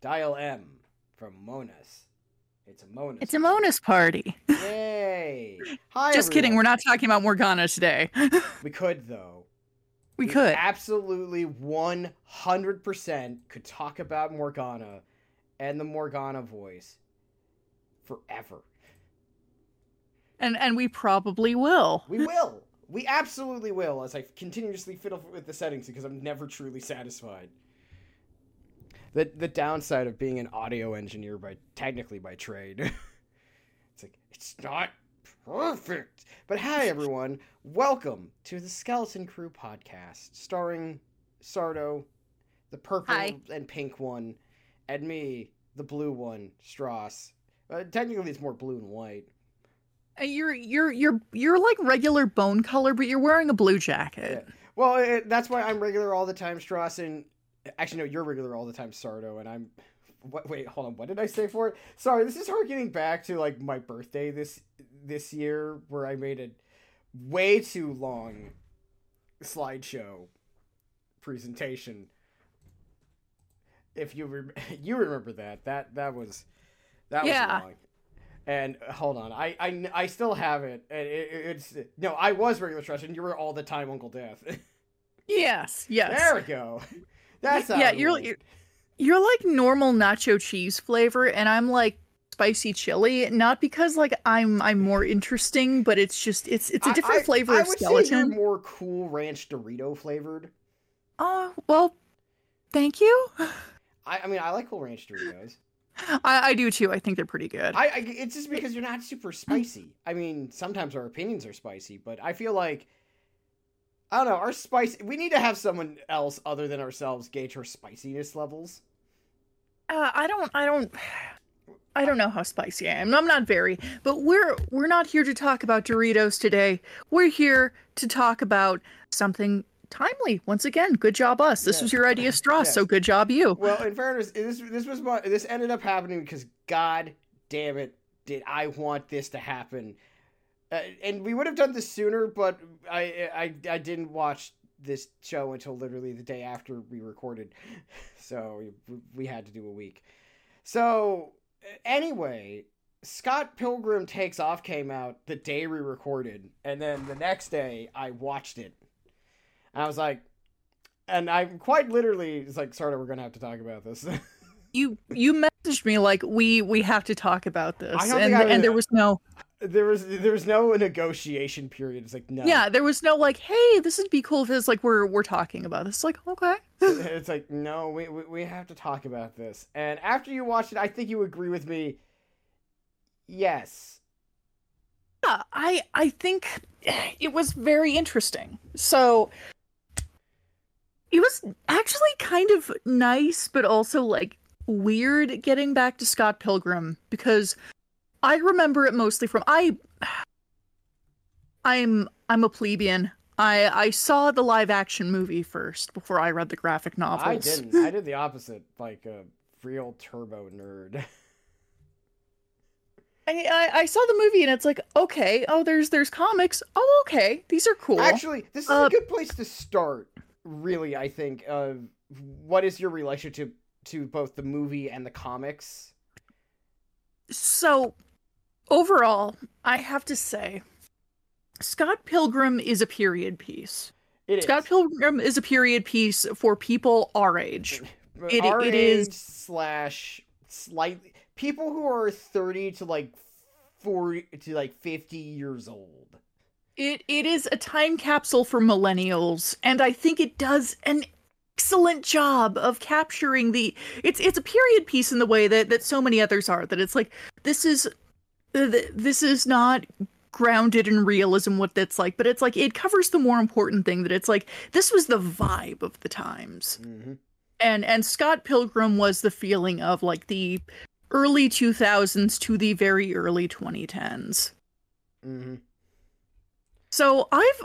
Dial M from Monas. It's a Monas. It's a Monas party. Yay! Hi. Just kidding. We're not talking about Morgana today. We could though. we could. absolutely 100% could talk about Morgana and the Morgana voice forever. And and we probably will. We will. We absolutely will as I continuously fiddle with the settings because I'm never truly satisfied. The the downside of being an audio engineer by technically by trade. it's like it's not perfect. But hi everyone, welcome to the Skeleton Crew podcast starring Sardo, the purple Hi. and pink one, and me, the blue one, Stross. Uh, technically it's more blue and white. Uh, You're you're you're you're like regular bone color, but you're wearing a blue jacket. Well, it, that's why I'm regular all the time, Stross, and actually no, you're regular all the time, Sardo, and I'm. What, wait, hold on. What did I say for it? Sorry, this is harkening back to like my birthday this this year, where I made a way too long slideshow presentation. If you rem- you remember that that that was that was Yeah. long. And hold on, I, I, I still have it. And it, it- it's no, I was regular Trash, and you were all the time Uncle Death. Yes, yes. there we go. That's yeah, you're- you're- You're like normal nacho cheese flavor, and I'm like spicy chili. Not because like I'm I'm more interesting, but it's just it's it's a I- different I- flavor I of would Say you're skeleton. more cool ranch Dorito flavored. Oh well, thank you. I, I mean, I like cool ranch Doritos. I, I do too. I think they're pretty good. I, I it's just because you're not super spicy. I mean, sometimes our opinions are spicy, but I feel like I don't know, our spice we need to have someone else other than ourselves gauge our spiciness levels. Uh, I don't. I don't. I don't know how spicy I am. I'm not very, but we're we're not here to talk about Doritos today. We're here to talk about something timely. Once again, good job us. This Yes. was your idea, Stross. Yes. So good job you. Well, in fairness, this this was my, this ended up happening because God damn it, did I want this to happen? Uh, and we would have done this sooner, but I, I I didn't watch this show until literally the day after we recorded, so we, we had to do a week. So anyway, Scott Pilgrim Takes Off came out the day we recorded, and then the next day I watched it. And I was like, and I'm quite literally it's like, sorry, we're gonna have to talk about this. You you messaged me like we we have to talk about this, I don't and and there was- was no there was there was no negotiation period. It's like no, yeah there was no like hey this would be cool if it's like we're we're talking about this. Like okay. it's like no, we, we we have to talk about this. And after you watch it, I think you agree with me. Yes, Yeah, I I think it was very interesting. So it was actually kind of nice, but also like weird getting back to Scott Pilgrim because I remember it mostly from I I'm I'm a plebeian. I I saw the live action movie first before I read the graphic novels. I didn't. I did the opposite, like a real turbo nerd. I, I I saw the movie and it's like okay oh there's there's comics oh okay these are cool Actually, this is Uh, a good place to start. Really, I think. Uh, what is your relationship to both the movie and the comics? So, overall, I have to say, Scott Pilgrim is a period piece. It is. Scott Pilgrim is a period piece for people our age. it- our it is- age slash slightly people who are 30 to like 40 to like 50 years old It it is a time capsule for millennials, and I think it does an excellent job of capturing the. It's it's a period piece in the way that that so many others are. That it's like this is this is not grounded in realism what that's like but it's like it covers the more important thing that it's like this was the vibe of the times mm-hmm. and and Scott Pilgrim was the feeling of like the early 2000s to the very early 2010s. Mm-hmm. So I've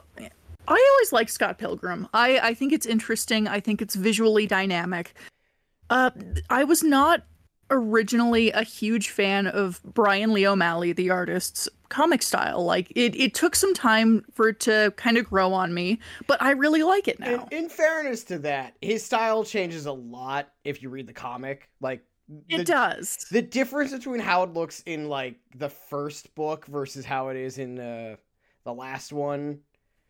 I always like Scott Pilgrim. I I think it's interesting. I think it's visually dynamic. Uh I was not originally a huge fan of Bryan Lee O'Malley, the artist's comic style. Like it, it took some time for it to kind of grow on me, but I really like it now. in fairness to that, his style changes a lot if you read the comic. Like It does. the difference between how it looks in like the first book versus how it is in uh, the last one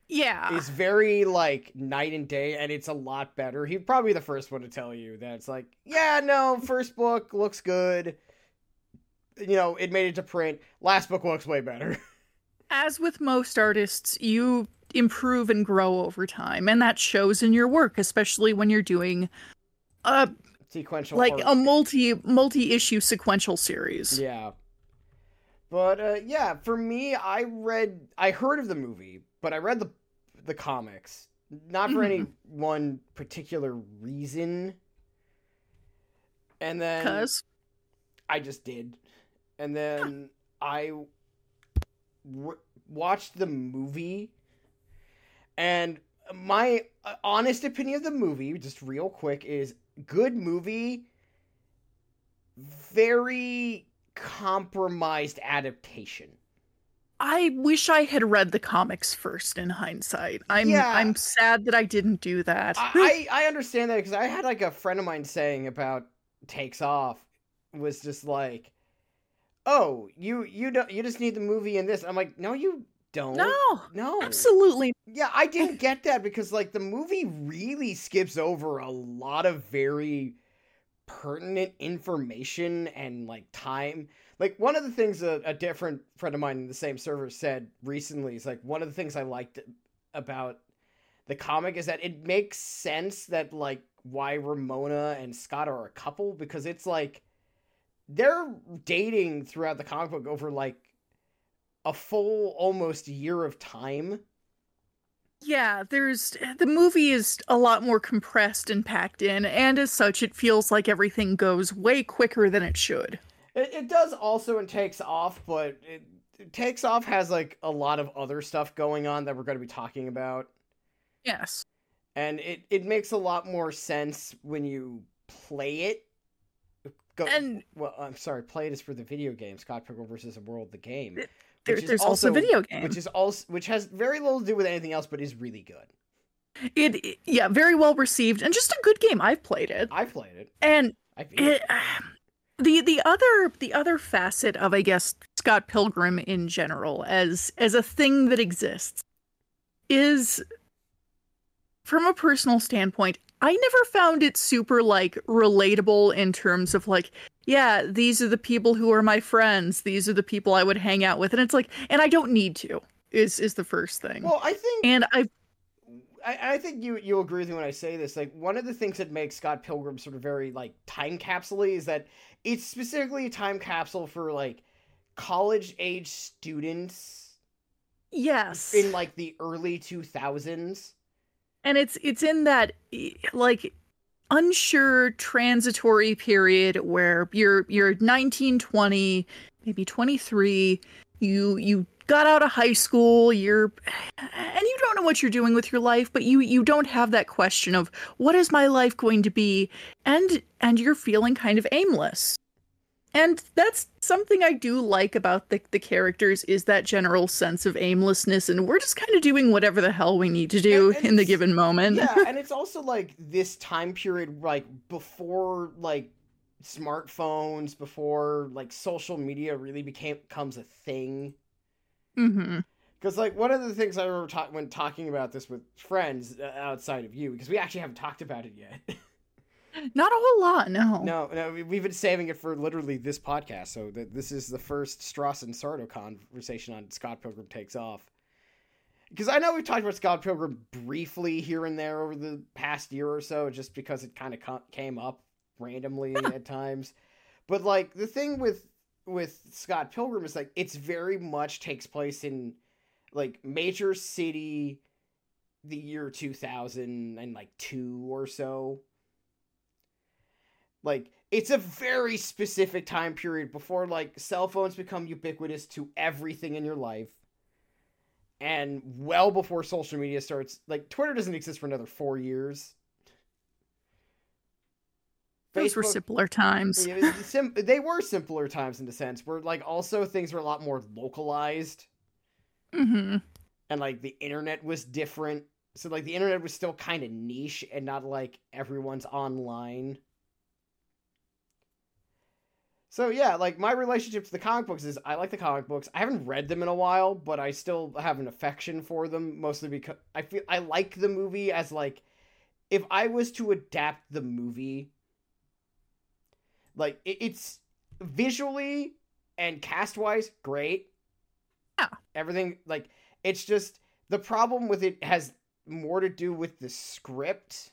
Yeah. is very like night and day and it's a lot better he'd probably be the first one to tell you that it's like yeah no first book looks good you know it made it to print last book looks way better As with most artists, you improve and grow over time, and that shows in your work, especially when you're doing a sequential like art. a multi multi issue sequential series. Yeah. But uh yeah, for me I read I heard of the movie, but I read the the comics. Not for any one particular reason. And then Cause I just did. And then I w- watched the movie and my uh, honest opinion of the movie, just real quick, is good movie, very compromised adaptation. I wish I had read the comics first in hindsight. I'm Yeah. I'm sad that I didn't do that. I, I I understand that because I had like a friend of mine saying about takes off was just like, oh, you you don't you just need the movie and this. I'm like, no, you don't. no, no, absolutely. Yeah, I didn't get that because like the movie really skips over a lot of very pertinent information and like time. Like one of the things a, a different friend of mine in the same server said recently is like one of the things I liked about the comic is that it makes sense that like why Ramona and Scott are a couple because it's like they're dating throughout the comic book over like a full almost year of time. Yeah, there's the movie is a lot more compressed and packed in, and as such, it feels like everything goes way quicker than it should. It, it does also and takes off, but it, it takes off has like a lot of other stuff going on that we're going to be talking about, Yes. and it it makes a lot more sense when you play it. Go, And well, I'm sorry, play it is for the video game Scott Pilgrim versus the World, the game, It- There, there's also video game. which is also which has very little to do with anything else, but is really good. it, it- yeah, very well received and just a good game. I've played it, I've played it. and I it. it, um, the the other the other facet of I guess Scott Pilgrim in general as as a thing that exists is from a personal standpoint I never found it super like relatable in terms of like yeah these are the people who are my friends these are the people I would hang out with and it's like and I don't need to is is the first thing Well, I think and I I, I think you you agree with me when I say this. Like one of the things that makes Scott Pilgrim sort of very like time capsule is that it's specifically a time capsule for like college age students yes in like the early two thousands. and it's it's in that like unsure transitory period where you're you're 19 20 maybe 23 you you got out of high school you're and you don't know what you're doing with your life but you you don't have that question of what is my life going to be and and you're feeling kind of aimless and that's something I do like about the, the characters is that general sense of aimlessness, and we're just kind of doing whatever the hell we need to do And- and in the given moment. yeah, and it's also like this time period like before like smartphones, before like social media really became becomes a thing. Hmm Because like one of the things I remember ta- when talking about this with friends uh, outside of you, because we actually haven't talked about it yet. Not a whole lot, no. no, no, we- we've been saving it for literally this podcast, so that this is the first Stross and Sardo conversation on Scott Pilgrim takes off. Because I know we've talked about Scott Pilgrim briefly here and there over the past year or so, just because it kind of co- came up randomly at times. But like the thing with with Scott Pilgrim is like it's very much takes place in like major city the year 2000 and like 2 or so. Like it's a very specific time period before like cell phones become ubiquitous to everything in your life. And well before social media starts like twitter doesn't exist for another 4 years Those were simpler times. sim- they were simpler times in a sense where like also things were a lot more localized hmm and like the internet was different so like the internet was still kind of niche and not like everyone's online So yeah, like my relationship to the comic books is I like the comic books. I haven't read them in a while, but I still have an affection for them mostly because I feel I like the movie as like if I was to adapt the movie like it, it's visually and cast wise great. Yeah. Everything like it's just the problem with it has more to do with the script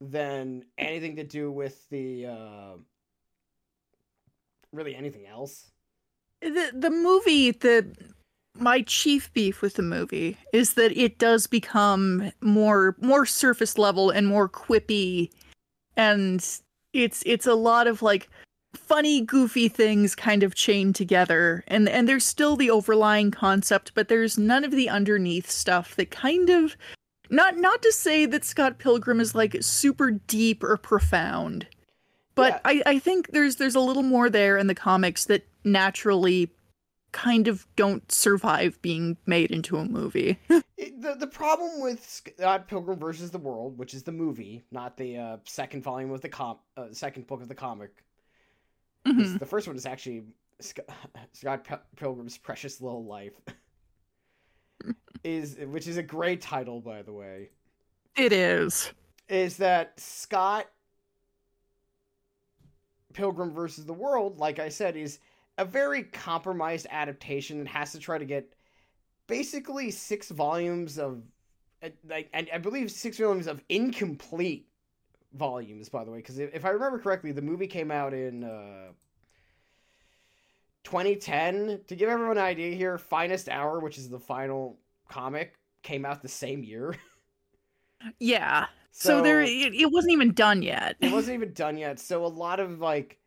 than anything to do with the uh really anything else. The the movie the my chief beef with the movie is that it does become more more surface level and more quippy and it's it's a lot of like funny goofy things kind of chained together and and there's still the overlying concept but there's none of the underneath stuff that kind of not not to say that Scott Pilgrim is like super deep or profound but Yeah. I I think there's there's a little more there in the comics that naturally kind of don't survive being made into a movie. It- the the problem with Scott Pilgrim versus the World, which is the movie, not the uh, second volume of the com uh, second book of the comic. Mhm. The first one is actually Sc- Scott Pil- Pilgrim's Precious Little Life. is which is a great title by the way. It is. is that Scott Pilgrim versus the World, like I said, is a very compromised adaptation that has to try to get basically six volumes of uh, like and I believe six volumes of incomplete volumes by the way because if, I remember correctly the movie came out in uh 2010 to give everyone an idea here finest hour which is the final comic came out the same year Yeah. So, there it, it wasn't even done yet. it wasn't even done yet so a lot of like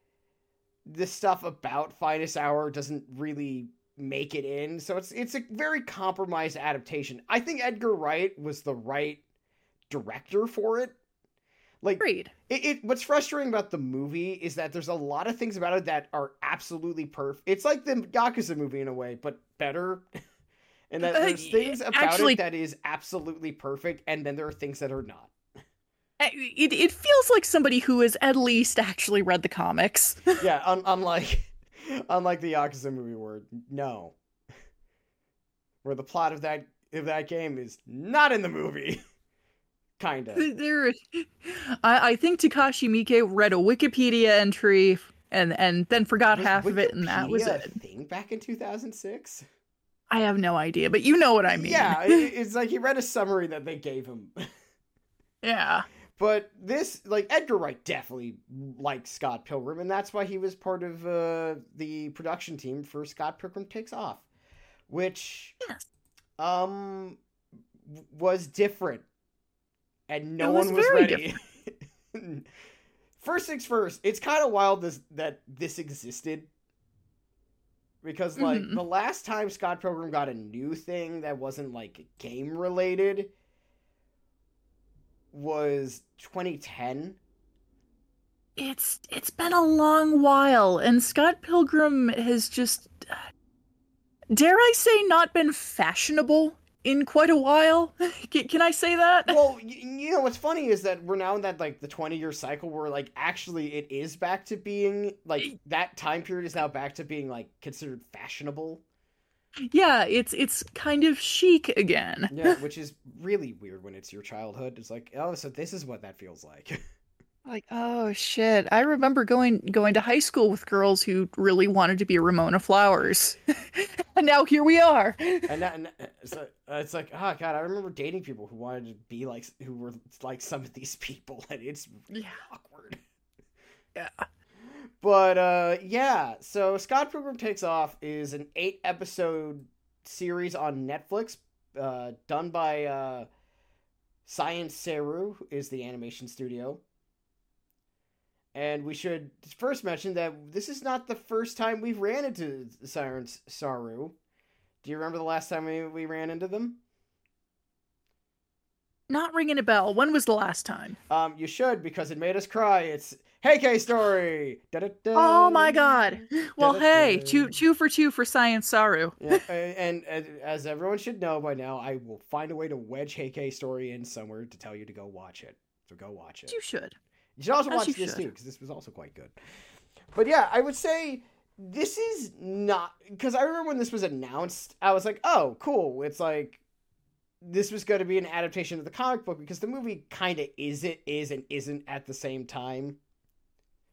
this stuff about finest hour doesn't really make it in. So it's it's a very compromised adaptation. I think edgar wright was the right director for it. Like Agreed. it, it what's frustrating about the movie is that there's a lot of things about it that are absolutely perfect it's like the yakuza movie in a way but better. And that Uh, there's things about actually- it that is absolutely perfect and then there are things that are not It it feels like somebody who has at least actually read the comics. yeah, un- unlike unlike the Yakuza movie where no. Where the plot of that of that game is not in the movie. Kinda. there I, I think Takashi Miike read a Wikipedia entry and and then forgot Was half of it and that was Wikipedia it. thing back in 2006? I have no idea, but you know what I mean. Yeah, it- it's like he read a summary that they gave him. yeah. But this, like Edgar Wright, definitely liked Scott Pilgrim, and that's why he was part of uh, the production team for Scott Pilgrim Takes Off, which Yes. um was different, and no was one was ready. first things first, it's kind of wild this that this existed. Because like Mhm. the last time Scott Pilgrim got a new thing that wasn't like game related was 2010. It's it's been a long while and Scott Pilgrim has just dare I say not been fashionable in quite a while. Can, can I say that? well, you know what's funny is that we're now in that like the 20 year cycle where like actually it is back to being like that time period is now back to being like considered fashionable. Yeah, it's it's kind of chic again. Yeah, which is really weird when it's your childhood. It's like, oh, so this is what that feels like. Like, oh shit. I remember going going to high school with girls who really wanted to be Ramona Flowers. and now here we are. and, that, and uh, so, uh, it's like, oh god, I remember dating people who wanted to be like who were like some of these people, and it's Yeah. awkward. Yeah. But uh yeah, so Scott Pilgrim Takes Off is an eight episode series on Netflix, uh, done by uh, Science Saru, is the animation studio. And we should first mention that this is not the first time we've ran into Science Saru. Do you remember the last time we, we ran into them? Not ringing a bell. When was the last time? Um, you should because it made us cry. It's Heike Story. Da-da-da. Oh my god. Well, hey, Da-da-da. two two for two for Science Saru. yeah, and, and as everyone should know by now, I will find a way to wedge Heike Story in somewhere to tell you to go watch it. So go watch it. You should. You should also As watch this should. too because this was also quite good. But yeah, I would say this is not because I remember when this was announced, I was like, oh, cool. It's like this was going to be an adaptation of the comic book because the movie kind of is it is and isn't at the same time.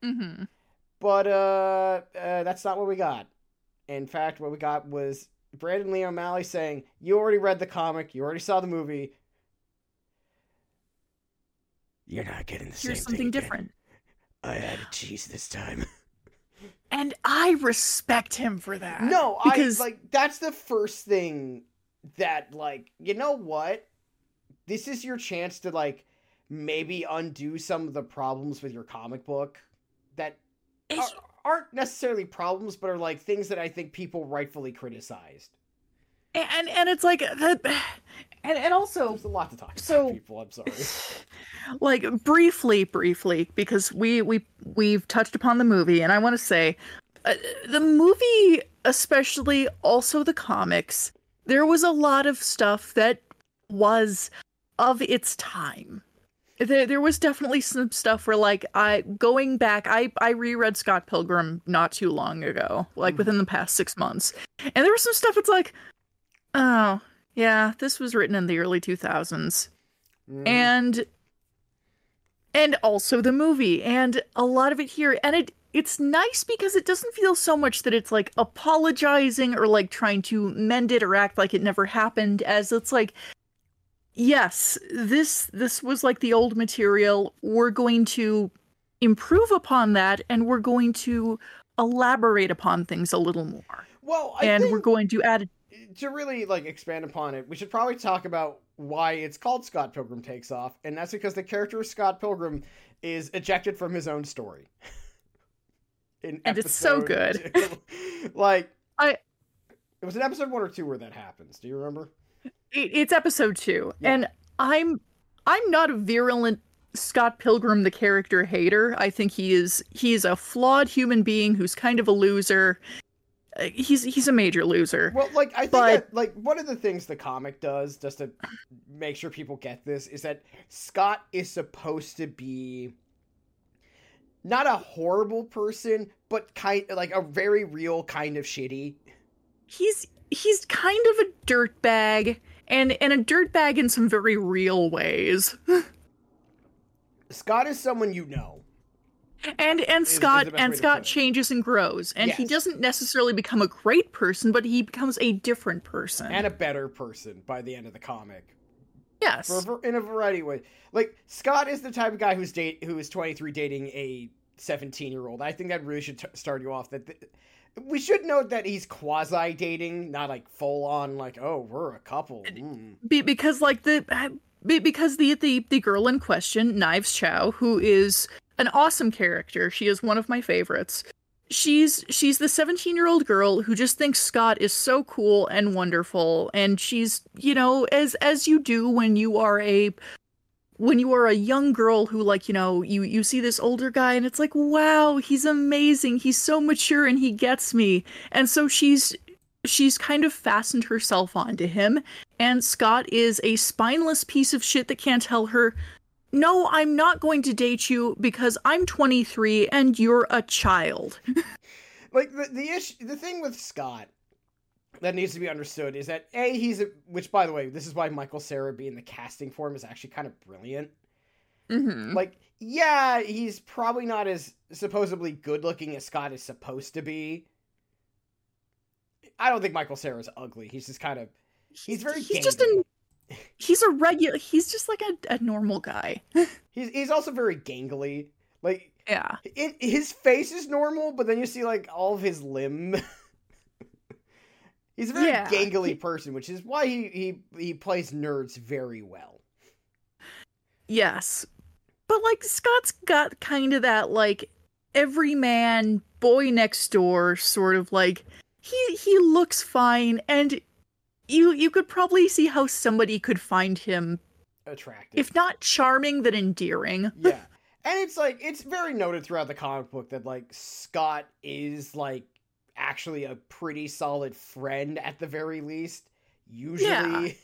Mm-hmm. But uh, uh, that's not what we got. In fact, what we got was Brandon Lee O'Malley saying, "You already read the comic. You already saw the movie. You're not getting the same Here's thing something again. different. I added cheese this time." And I respect him for that. no, because I like that's the first thing that like you know what? This is your chance to like maybe undo some of the problems with your comic book are, aren't necessarily problems, but are like things that I think people rightfully criticized. and and it's like that, and and also There's a lot to talk about, So- people. I'm sorry. like briefly briefly because we we we've touched upon the movie and i want to say uh, the movie especially also the comics there was a lot of stuff that was of its time there, there was definitely some stuff where like i going back i i reread scott pilgrim not too long ago like Mhm. within the past six months and there was some stuff that's like oh yeah this was written in the early 2000s Mm. and and also the movie and a lot of it here and it it's nice because it doesn't feel so much that it's like apologizing or like trying to mend it or act like it never happened as it's like yes this this was like the old material we're going to improve upon that and we're going to elaborate upon things a little more well, I and we're going to add to really like expand upon it, we should probably talk about why it's called Scott Pilgrim Takes Off, and that's because the character of Scott Pilgrim is ejected from his own story. In And it's so good. like I- it was in episode one or two where that happens. Do you remember? It, it's episode two. Yeah. and i'm i'm not a virulent scott pilgrim the character hater. I think he is he is a flawed human being who's kind of a loser. Uh, he's he's a major loser. Well, like I think But- that, like one of the things the comic does, just to make sure people get this, is that Scott is supposed to be not a horrible person, but kind like a very real kind of shitty. he's he's kind of a dirtbag and and a dirtbag in some very real ways Scott is someone you know. and and Is- is scott way and scott changes and grows and he doesn't necessarily become a great person but he becomes a different person and a better person by the end of the comic yes for in a variety of ways. Like Scott is the type of guy who's date who is 23 dating a 17 year old. I think that really should t- start you off. That th- we should note that he's quasi dating, not like full on like oh we're a couple. Mm. Be- because like the because the, the the girl in question knives Chau who is an awesome character she is one of my favorites she's she's the 17 year old girl who just thinks scott is so cool and wonderful and she's you know as as you do when you are a when you are a young girl who like you know you you see this older guy and it's like wow he's amazing. He's so mature and he gets me. And so she's she's kind of fastened herself onto him. And Scott is a spineless piece of shit that can't tell her, No, I'm not going to date you because I'm 23 and you're a child. like the the issue the thing with Scott that needs to be understood is that a he's a which by the way this is why Michael Cera being the casting for him is actually kind of brilliant. Mm-hmm. Like yeah, he's probably not as supposedly good looking as Scott is supposed to be. I don't think Michael Cera's ugly. He's just kind of he's very He's just a. He's a regular. He's just like a, a normal guy. he's he's also very gangly. Like Yeah. it, his face is normal, but then you see like all of his limb. He's a very Yeah, gangly person, which is why he, he he plays nerds very well. Yes. But like Scott's got kind of that like every man boy next door sort of like he he looks fine and you you could probably see how somebody could find him Attractive. if not charming then endearing. yeah. And it's like it's very noted throughout the comic book that like Scott is like actually a pretty solid friend at the very least. Usually. Yeah.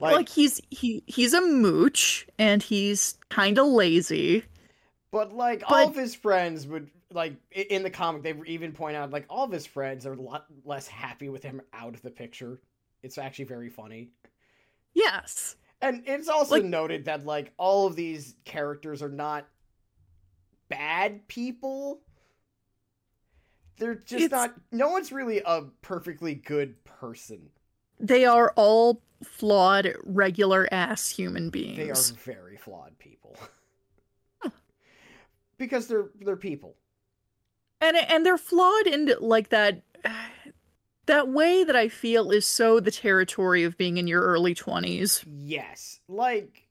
Like, Like, he's he he's a mooch and he's kind of lazy. But like all of his friends would like in the comic they even point out like all of his friends are a lot less happy with him out of the picture. It's actually very funny. Yes. And it's also Like- noted that like all of these characters are not bad people. They're just It's- not no one's really a perfectly good person. They are all flawed, regular ass human beings. They are very flawed people. because they're they're people. and and they're flawed in like that that way that I feel is so the territory of being in your early twenties. Yes, like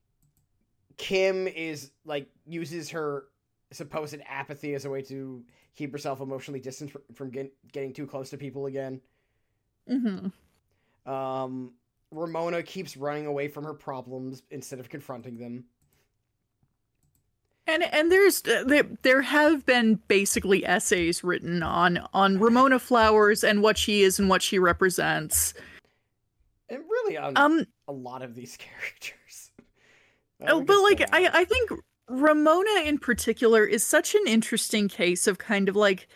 Kim is like uses her supposed apathy as a way to keep herself emotionally distant from get, getting too close to people again. Mm-hmm. Um, Ramona keeps running away from her problems instead of confronting them. And and there's uh, there, there have been basically essays written on on Ramona Flowers and what she is and what she represents. And really on Um, a lot of these characters. Oh, but like I. I think Ramona in particular is such an interesting case of kind of like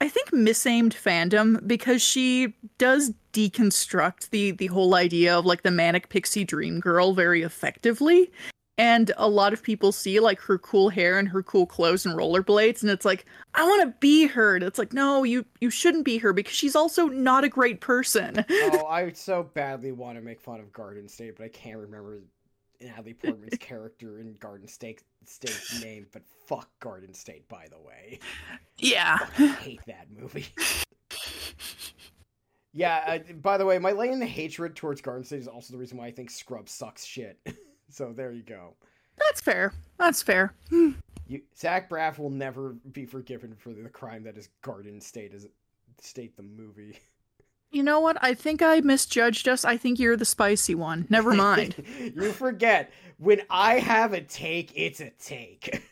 I think misaimed fandom because she does deconstruct the the whole idea of like the manic pixie dream girl very effectively. And a lot of people see like her cool hair and her cool clothes and rollerblades, and it's like, I want to be her. And it's like, no, you you shouldn't be her because she's also not a great person. oh, I so badly want to make fun of Garden State, but I can't remember Natalie Portman's character in Garden State State's name. But fuck Garden State, by the way. yeah. I hate that movie. yeah. Uh, by the way, my laying the hatred towards Garden State is also the reason why I think Scrub sucks shit. so there you go. That's fair. That's fair. You, Zach Braff will never be forgiven for the crime that is Garden State as State the movie. You know what? I think I misjudged us. I think you're the spicy one. Never mind. you forget when I have a take, it's a take.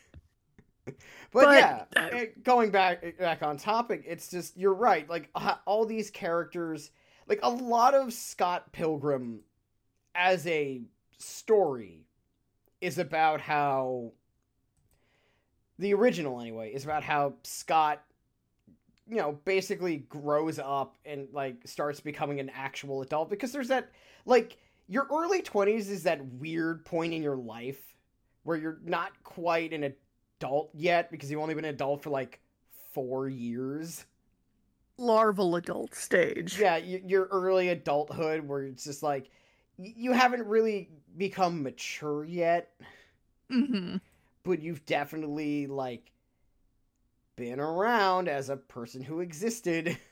but, But, yeah, uh, going back back on topic, it's just you're right. Like all these characters, like a lot of Scott Pilgrim as a story is about how the original anyway is about how Scott you know basically grows up and like starts becoming an actual adult because there's that like your early 20s is that weird point in your life where you're not quite an adult yet because you've only been an adult for like 4 years. Larval adult stage. Yeah, your early adulthood where it's just like you haven't really become mature yet, hmm but you've definitely like been around as a person who existed.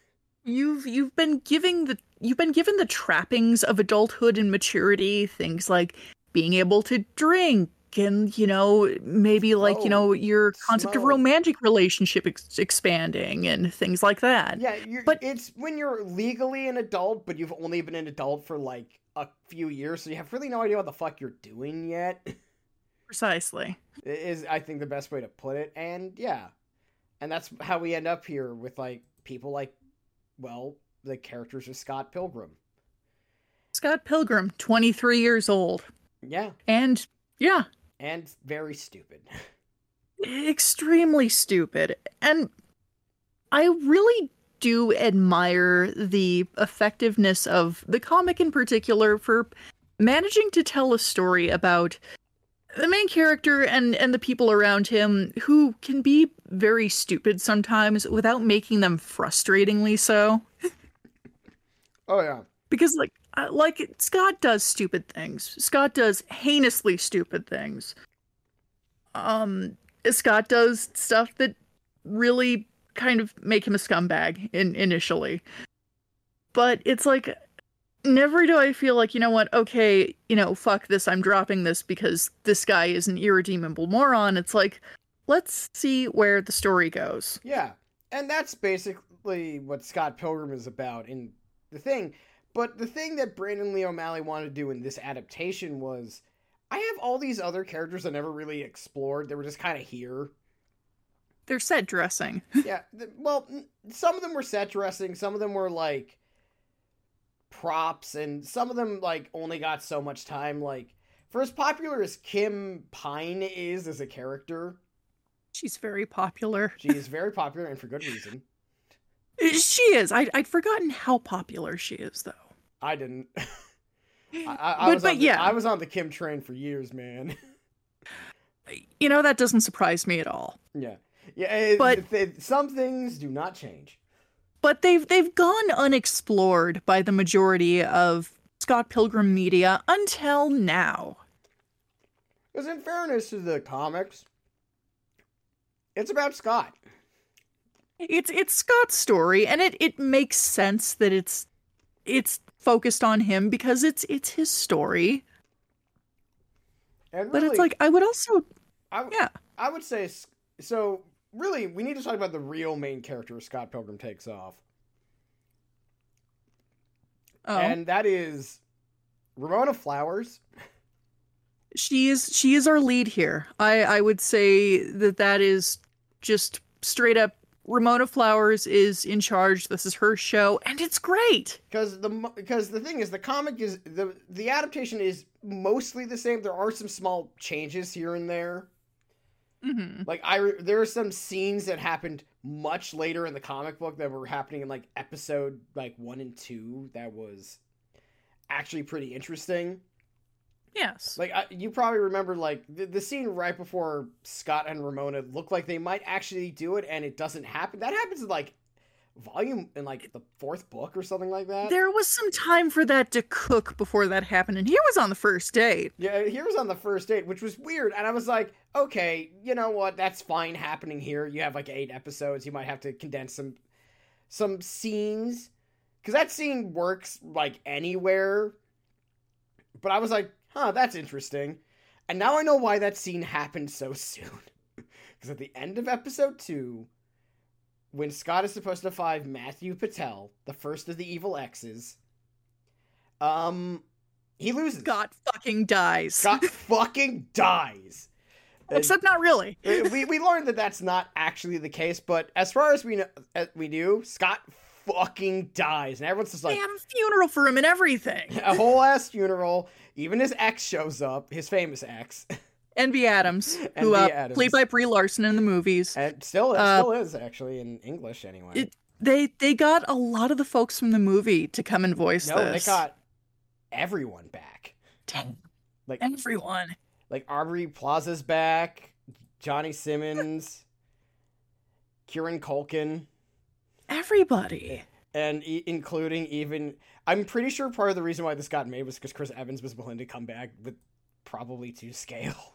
You've you've been giving the you've been given the trappings of adulthood and maturity, things like being able to drink and you know maybe like you oh, know your concept of romantic relationship ex- expanding and things like that. Yeah, you're, But- it's when you're legally an adult, but you've only been an adult for like a few years, so you have really no idea what the fuck you're doing yet. Precisely. Is I think the best way to put it, and yeah, and that's how we end up here with like people like, well, the characters of Scott Pilgrim. Scott Pilgrim, 23 years old. Yeah, And yeah, and very stupid. extremely stupid. And I really do admire the effectiveness of the comic in particular for managing to tell a story about the main character and and the people around him who can be very stupid sometimes without making them frustratingly so Oh yeah, because like like Scott does stupid things. Scott does heinously stupid things. Um Scott does stuff that really kind of make him a scumbag in initially. But it's like never do I feel like, you know what, okay, you know, fuck this, I'm dropping this because this guy is an irredeemable moron. It's like let's see where the story goes. yeah, and that's basically what Scott Pilgrim is about in the thing. But the thing that Brandon Lee O'Malley wanted to do in this adaptation was, I have all these other characters I never really explored. They were just kind of here. They're set dressing. yeah. Well, some of them were set dressing. Some of them were like props, and some of them like only got so much time. Like for as popular as Kim Pine is as a character, She's very popular. She is very popular and for good reason. She is. I, I'd forgotten how popular she is, though. I didn't. I, I, I But- was but on the, yeah. I was on the Kim train for years, man. You know, that doesn't surprise me at all. yeah, yeah. it- But- it- it- some things do not change. But they've they've gone unexplored by the majority of Scott Pilgrim media until now. Because in fairness to the comics, it's about Scott. It's it's Scott's story, and it it makes sense that it's it's focused on him because it's it's his story. And But it's like I would also I, yeah. I would say so. Really, we need to talk about the real main character Scott Pilgrim takes off, Oh, and that is Ramona Flowers. she is she is our lead here. I I would say that that is just straight up. Ramona Flowers is in charge. This is her show, and it's great. Because the because the thing is, the comic is the the adaptation is mostly the same. There are some small changes here and there. Hmm Like I, re- there are some scenes that happened much later in the comic book that were happening in like episode like one and two. That was actually pretty interesting. Yes. Like I, you probably remember, like the, the scene right before Scott and Ramona look like they might actually do it, and it doesn't happen. That happens in like volume in like the fourth book or something like that. There was some time for that to cook before that happened, and he was on the first date. Yeah, he was on the first date, which was weird, and I was like, okay, you know what? That's fine happening here. You have like eight episodes. You might have to condense some some scenes because that scene works like anywhere. But I was like, huh, that's interesting, and now I know why that scene happened so soon. Because at the end of episode two, when Scott is supposed to find Matthew Patel, the first of the evil X's, um, he loses. Scott fucking dies. Scott fucking dies. Except not really. we we learned that that's not actually the case, but as far as we know, as we do, Scott fucking dies, and everyone's just like, They have a funeral for him and everything. a whole ass funeral. Even his ex shows up, his famous ex, Envy Adams, who Envy uh, Adams. played by Brie Larson in the movies. and still it Uh, still is actually in English anyway. It- They they got a lot of the folks from the movie to come and voice this. no, they got everyone back. Dang, Like everyone. like Aubrey Plaza's back, Johnny Simmons, Kieran Culkin. Everybody. and e- including even I'm pretty sure part of the reason why this got made was because Chris Evans was willing to come back with probably to scale.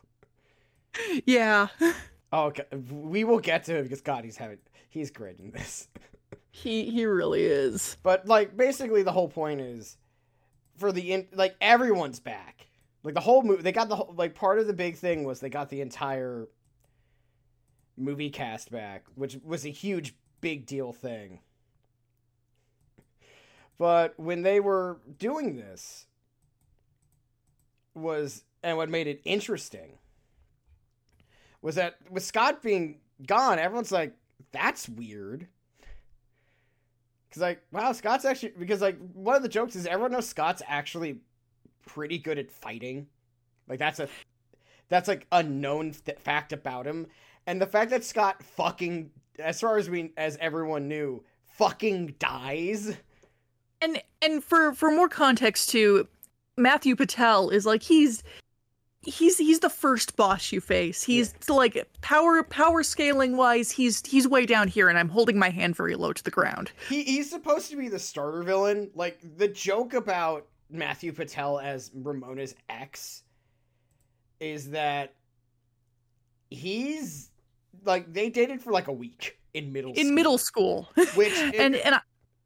Yeah. Oh, okay. we will get to it because God, he's having he's great in this. He he really is. But like basically the whole point is for the in, like everyone's back. Like the whole movie, they got the whole like part of the big thing was they got the entire movie cast back, which was a huge big deal thing. But when they were doing this was and what made it interesting was that with Scott being gone, everyone's like, that's weird. Cause like, wow, Scott's actually because like one of the jokes is everyone knows Scott's actually pretty good at fighting. Like that's a that's like a known th- fact about him, and the fact that Scott fucking, as far as we as everyone knew, fucking dies. And and for for more context too, Matthew Patel is like he's he's he's the first boss you face. He's like power power scaling wise, he's he's way down here and I'm holding my hand very low to the ground. He he's supposed to be the starter villain. Like the joke about Matthew Patel as Ramona's ex is that he's like they dated for like a week in middle In school, middle school. which and and I-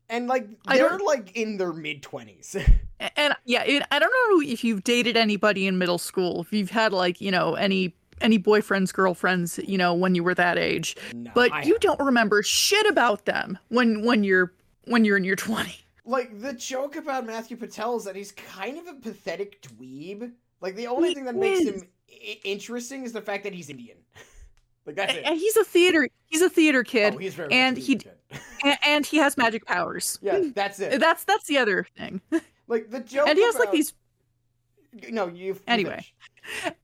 and like they're like in their mid twenties. and yeah, it, I don't know if you've dated anybody in middle school, if you've had like, you know, any any boyfriends, girlfriends, you know, when you were that age. no, But I you haven't. don't remember shit about them when when you're when you're in your 20. like the joke about Matthew Patel is that he's kind of a pathetic dweeb. Like the only He thing that makes him I- interesting is the fact that he's Indian. like that's it. And he's a theater he's a theater kid oh, he's very and he- kid. And, and he has magic powers. yeah, that's it. That's that's the other thing. Like the joke and he has like these no, you Anyway.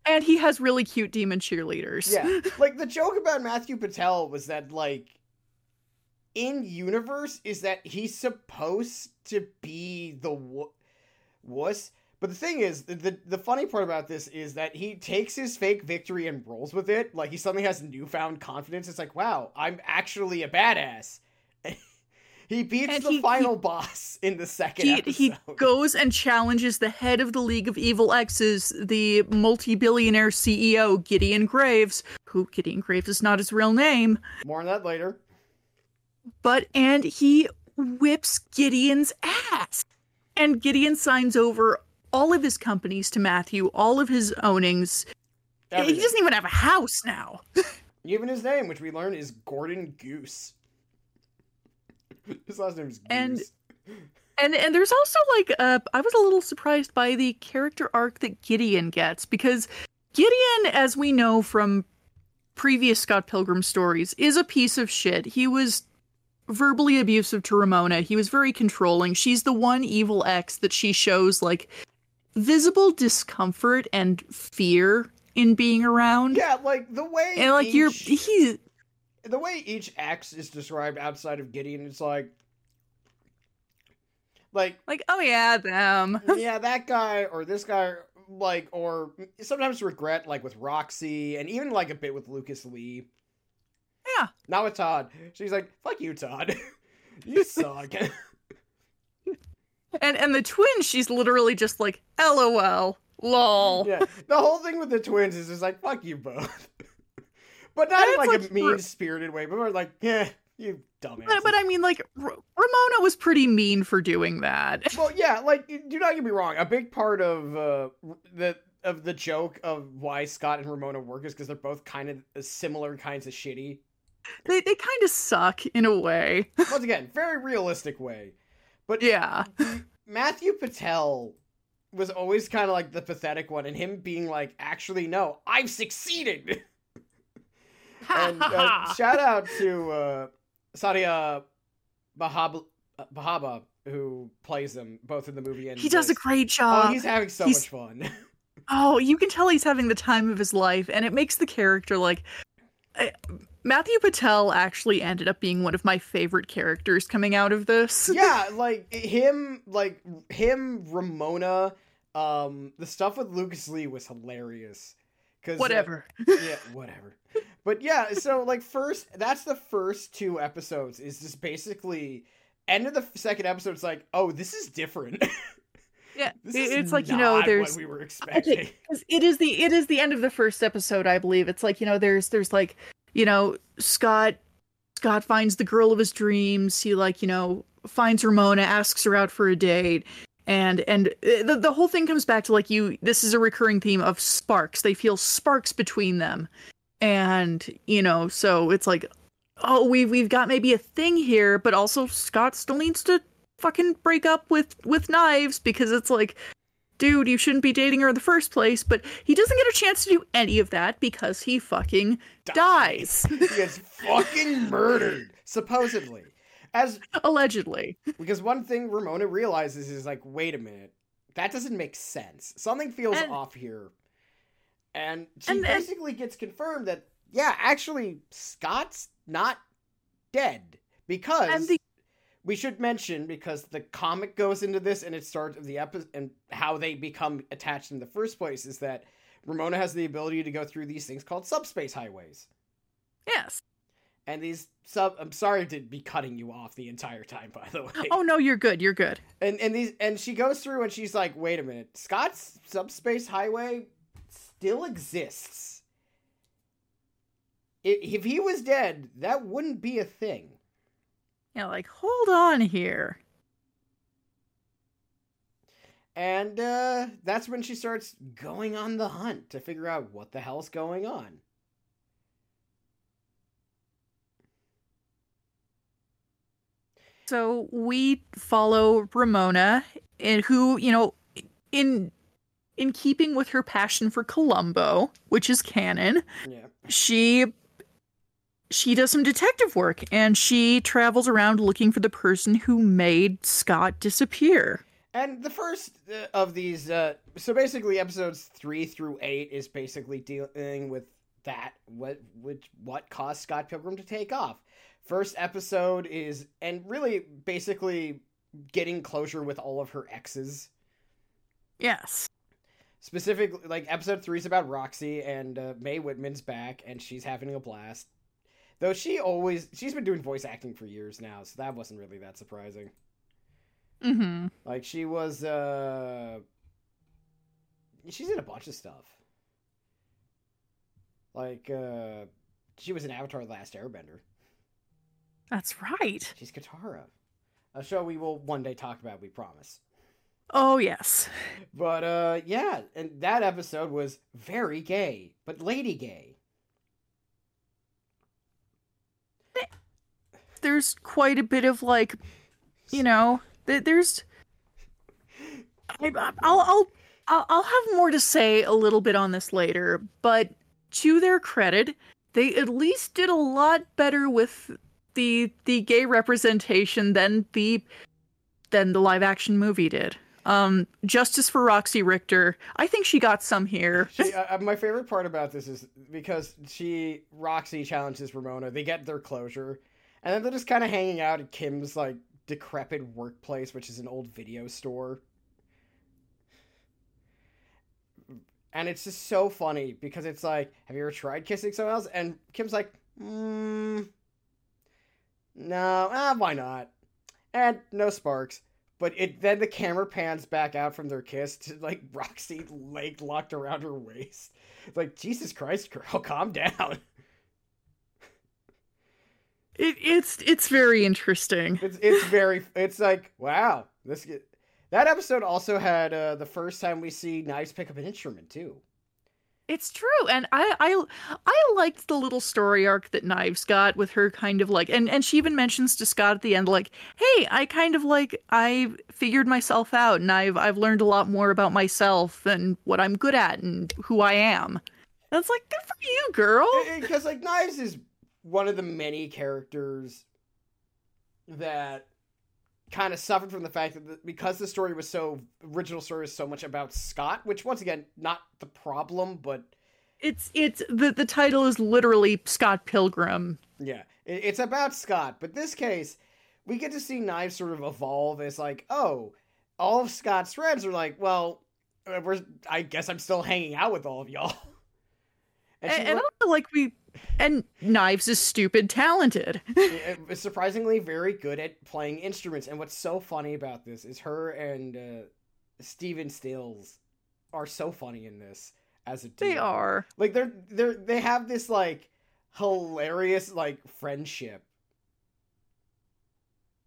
And he has really cute demon cheerleaders. Yeah, like the joke about Matthew Patel was that like in universe is that he's supposed to be the w- wuss. But the thing is, the the funny part about this is that he takes his fake victory and rolls with it. Like he suddenly has newfound confidence. It's like, wow, I'm actually a badass. he beats And the he- final boss in the second He, episode. he goes and challenges the head of the League of Evil X's, the multi billionaire CEO, Gideon Graves, who Gideon Graves is not his real name, More on that later. but and he whips Gideon's ass. And Gideon signs over all of his companies to Matthew, all of his ownings. He doesn't even have a house now. Even his name, which we learn is Gordon Goose. his last name is Goose. And- And and there's also like uh I was a little surprised by the character arc that Gideon gets because Gideon, as we know from previous Scott Pilgrim stories, is a piece of shit. He was verbally abusive to Ramona. He was very controlling. She's the one evil ex that she shows like visible discomfort and fear in being around. yeah, like the way And like you're he the way each X is described outside of Gideon, it's like, like like, oh yeah, them. yeah, that guy or this guy, like, or sometimes regret, like with Roxy, and even like a bit with Lucas Lee. Yeah. Not with Todd. She's like, "Fuck you, Todd. you suck." And and the twins, she's literally just like, LOL. Lol. yeah, the whole thing with the twins is just like, "Fuck you both," but not in like, like a mean spirited way, but more like, "Yeah, you dumbass." But, but I mean, like, R- Ramona was pretty mean for doing that. Well, yeah, like do not get me wrong. A big part of uh, the of the joke of why Scott and Ramona work is because they're both kind of similar kinds of shitty. They, they kind of suck in a way. Once again, very realistic way. But yeah. Matthew Patel was always kind of like the pathetic one, and him being like, "Actually, no, I've succeeded." And uh, shout out to uh, Satya Bahab- Bhabha who plays them both in the movie and he does a this. great Oh, job. he's having so he's- much fun. Oh, you can tell he's having the time of his life, and it makes the character like. I- Matthew Patel actually ended up being one of my favorite characters coming out of this. yeah, like him, like him, Ramona. Um, the stuff with Lucas Lee was hilarious. Cause uh, Whatever. yeah, whatever. But yeah, so like first, that's the first two episodes. Is just basically end of the second episode. It's like, oh, this is different. Yeah, this it- is it's like you know, there's what we were expecting. Okay, it is the it is the end of the first episode, I believe. It's like you know, there's there's like you know, Scott Scott finds the girl of his dreams. He like you know finds Ramona, asks her out for a date, and and uh, the the whole thing comes back to like you. This is a recurring theme of sparks. They feel sparks between them, and you know, so it's like, oh, we we've got maybe a thing here, but also Scott still needs to fucking break up with with knives because it's like dude, you shouldn't be dating her in the first place, but he doesn't get a chance to do any of that because he fucking dies. he gets fucking murdered, supposedly. As Allegedly. because one thing Ramona realizes is like, wait a minute, that doesn't make sense. Something feels And- off here. And she And- and- basically gets confirmed that yeah, actually Scott's not dead because the we should mention because the comic goes into this and it starts of the episode and how they become attached in the first place is that Ramona has the ability to go through these things called subspace highways. yes. And these sub I'm sorry to be cutting you off the entire time by the way. Oh no, you're good. You're good. And and these and she goes through and she's like, "Wait a minute. Scott's subspace highway still exists. If he was dead, that wouldn't be a thing." Yeah, like hold on here. And uh, that's when she starts going on the hunt to figure out what the hell's going on. So we follow Ramona, and who you know, in in keeping with her passion for Columbo, which is canon, Yeah. she she does some detective work and she travels around looking for the person who made Scott disappear. And the first uh, of these, uh, so basically, episodes three through eight is basically dealing with that what which what caused Scott Pilgrim to take off. First episode is and really basically getting closure with all of her exes. Yes. Specifically, like episode three is about Roxy and uh, Mae Whitman's back, and she's having a blast. Though she always she's been doing voice acting for years now, so that wasn't really that surprising. Mm-hmm. Like she was uh she's in a bunch of stuff. Like uh she was in Avatar The Last Airbender. That's right. She's Katara. A show we will one day talk about, we promise. Oh yes. But uh yeah, and that episode was very gay, but lady gay. There's quite a bit of like, you know, th- there's. I, I'll I'll I'll I'll have more to say a little bit on this later, but to their credit, they at least did a lot better with the the gay representation than the than the live action movie did. Um, justice for Roxy Richter. I think she got some here. She, uh, my favorite part about this is because she Roxy challenges Ramona. They get their closure, and then they're just kind of hanging out at Kim's like decrepit workplace, which is an old video store. And it's just so funny because it's like, have you ever tried kissing someone else? And Kim's like, mm, no, ah, why not? And no sparks. But it then the camera pans back out from their kiss to like Roxy leg locked around her waist. It's like Jesus Christ, girl, calm down. It, it's it's very interesting. It's it's very it's like wow this that episode also had uh, the first time we see Knives pick up an instrument too. It's true, and I I I liked the little story arc that Knives got with her kind of like, and and she even mentions to Scott at the end like, hey, I kind of like I figured myself out, and I've I've learned a lot more about myself and what I'm good at and who I am. It's like good for you, girl. Because like Knives is one of the many characters that kind of suffered from the fact that the, because the story was so original story was so much about Scott, which once again not the problem, but it's it's the the title is literally Scott Pilgrim. Yeah, it, it's about Scott, but this case we get to see Knives sort of evolve as like, oh, all of Scott's friends are like, well, uh, we're I guess I'm still hanging out with all of y'all. And, and, and I don't feel like we and Knives is stupid talented. surprisingly very good at playing instruments. And what's so funny about this is her and uh, Stephen Stills are so funny in this as a duo. They are. Like they're they're they have this like hilarious like friendship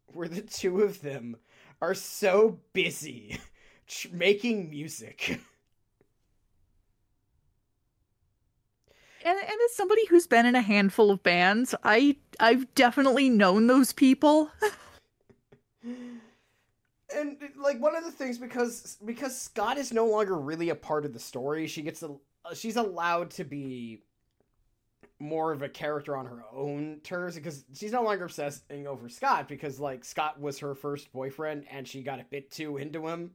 where the two of them are so busy making music. and, and as somebody who's been in a handful of bands, I I've definitely known those people. and like one of the things because because Scott is no longer really a part of the story, she gets a she's allowed to be more of a character on her own terms because she's no longer obsessing over Scott because like Scott was her first boyfriend and she got a bit too into him.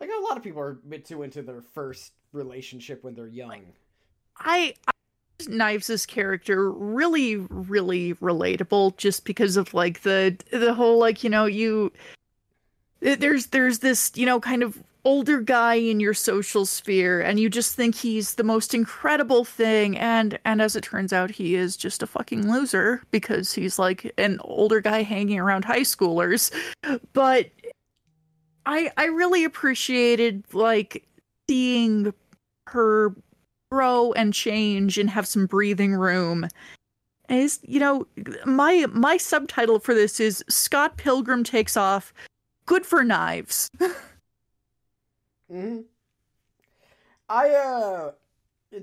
Like a lot of people are a bit too into their first relationship when they're young. I, I Knives' character really, really relatable just because of like the the whole like, you know, you there's there's this, you know, kind of older guy in your social sphere and you just think he's the most incredible thing and and as it turns out he is just a fucking loser because he's like an older guy hanging around high schoolers. But i i really appreciated like seeing her grow and change and have some breathing room. Is you know my my subtitle for this is Scott Pilgrim takes off. Good for knives. hmm I uh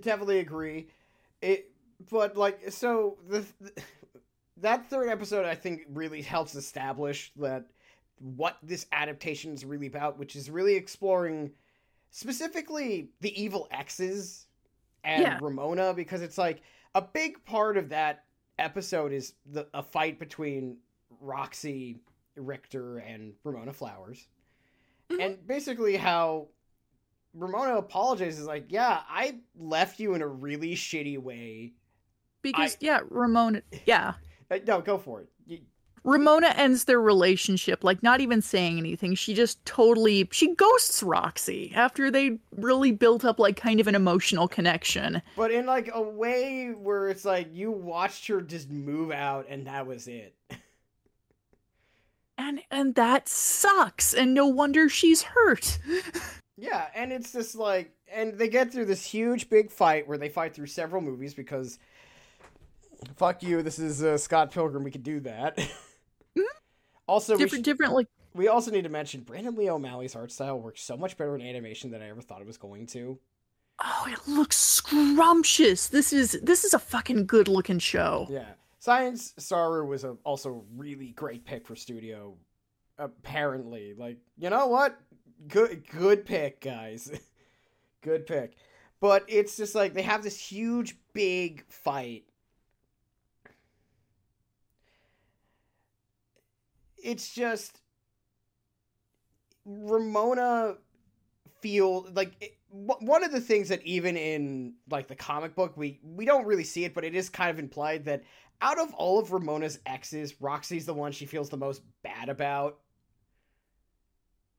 definitely agree. It but like so the, the that third episode I think really helps establish that what this adaptation is really about, which is really exploring specifically the evil exes and yeah. Ramona because it's like a big part of that episode is the a fight between Roxy Richter and Ramona Flowers. Mhm. and basically how Ramona apologizes like, "Yeah, I left you in a really shitty way." Because yeah, Ramona yeah. Uh, no, go for it. Ramona ends their relationship like not even saying anything. She just totally she ghosts Roxy after they really built up like kind of an emotional connection. but in like a way where it's like you watched her just move out and that was it. And and that sucks. And no wonder she's hurt. Yeah, and it's just like, and they get through this huge big fight where they fight through several movies because, fuck you, this is uh, Scott Pilgrim. We could do that. also, we, different should- different like we also need to mention Bryan Lee O'Malley's art style works so much better in animation than I ever thought it was going to. oh, it looks scrumptious. This is this is a fucking good looking show. Yeah, Science Saru was a, also a really great pick for studio. Apparently, like you know what, good good pick, guys, good pick. But it's just like they have this huge big fight. It's just Ramona feel like it, wh- one of the things that even in like the comic book we we don't really see it but it is kind of implied that out of all of Ramona's exes Roxy's the one she feels the most bad about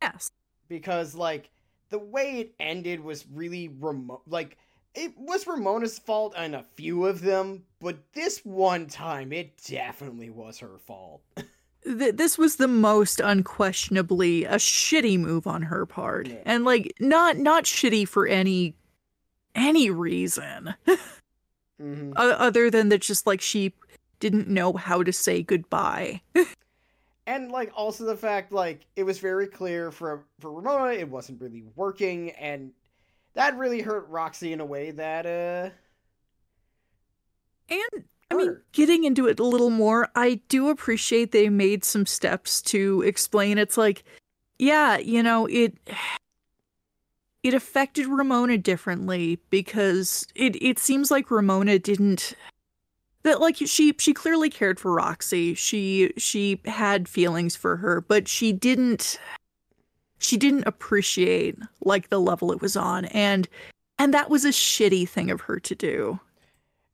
Yes. because like the way it ended was really remote like it was Ramona's fault on a few of them but this one time it definitely was her fault Th- this was the most unquestionably a shitty move on her part. Yeah. And like not not shitty for any any reason mm-hmm. o- other than that just like she didn't know how to say goodbye. and like also the fact like it was very clear for for Ramona it wasn't really working and that really hurt Roxy in a way that uh And I mean, getting into it a little more, I do appreciate they made some steps to explain it's like, yeah, you know, it it affected Ramona differently because it it seems like Ramona didn't that like she she clearly cared for Roxy. She she had feelings for her, but she didn't she didn't appreciate like the level it was on and and that was a shitty thing of her to do.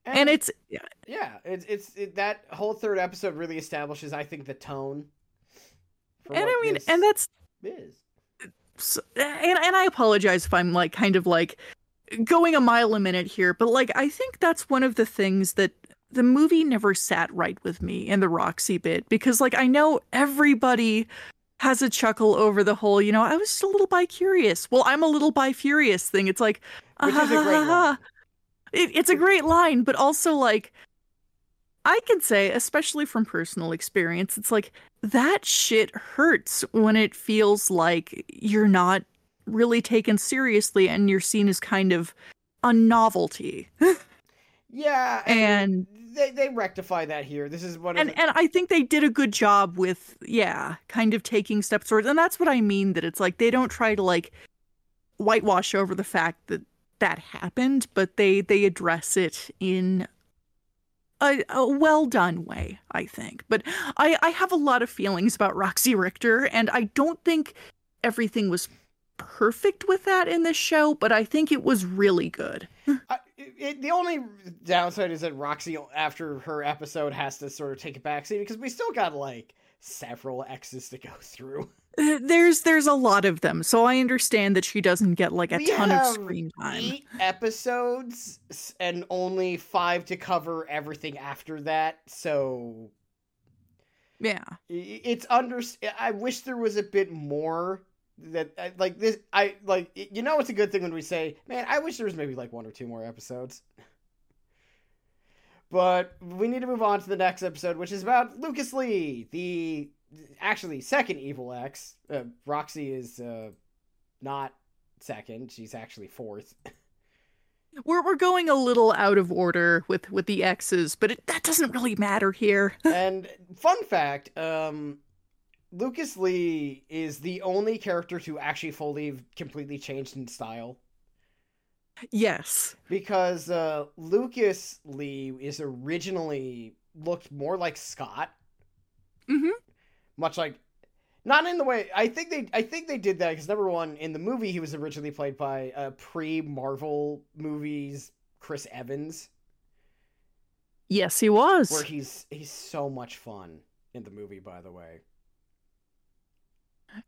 And it's yeah yeah it's it's it, that whole third episode really establishes I think the tone and I mean, and that's is s- and and I apologize if I'm like kind of like going a mile a minute here, but like I think that's one of the things that the movie never sat right with me in the Roxy bit because like I know everybody has a chuckle over the whole, you know, I was just a little bi curious. Well, I'm a little bi furious thing. It's like Which is a great ah, line. It, it's a great line, but also like I can say, especially from personal experience, it's like that shit hurts when it feels like you're not really taken seriously and you're seen as kind of a novelty. yeah And they they rectify that here this is of and and I think they did a good job with yeah, kind of taking steps towards and that's what I mean that it's like they don't try to like whitewash over the fact that that happened, but they they address it in a, a well done way, I think. But I I have a lot of feelings about Roxy Richter and I don't think everything was perfect with that in this show, but I think it was really good. It- the only downside is that Roxy, after her episode, has to sort of take a backseat because we still got like several exes to go through. Uh, There's there's a lot of them, so I understand that she doesn't get like a We ton of screen time. Eight episodes and only five to cover everything after that. So Yeah. it's under. I wish there was a bit more that like this. I like you know it's a good thing when we say, man, I wish there was maybe like one or two more episodes. But we need to move on to the next episode, which is about Lucas Lee, the actually second Evil X. Uh, Roxy is uh, not second; she's actually fourth. We're we're going a little out of order with with the X's, but it, that doesn't really matter here. and fun fact, um, Lucas Lee is the only character to actually fully, completely changed in style. yes. because uh, Lucas Lee is originally looked more like Scott, Mhm. Much like Not in the way I think they I think they did that because number one in the movie he was originally played by uh, pre Marvel movies Chris Evans. Yes, he was. Where he's he's so much fun in the movie, by the way.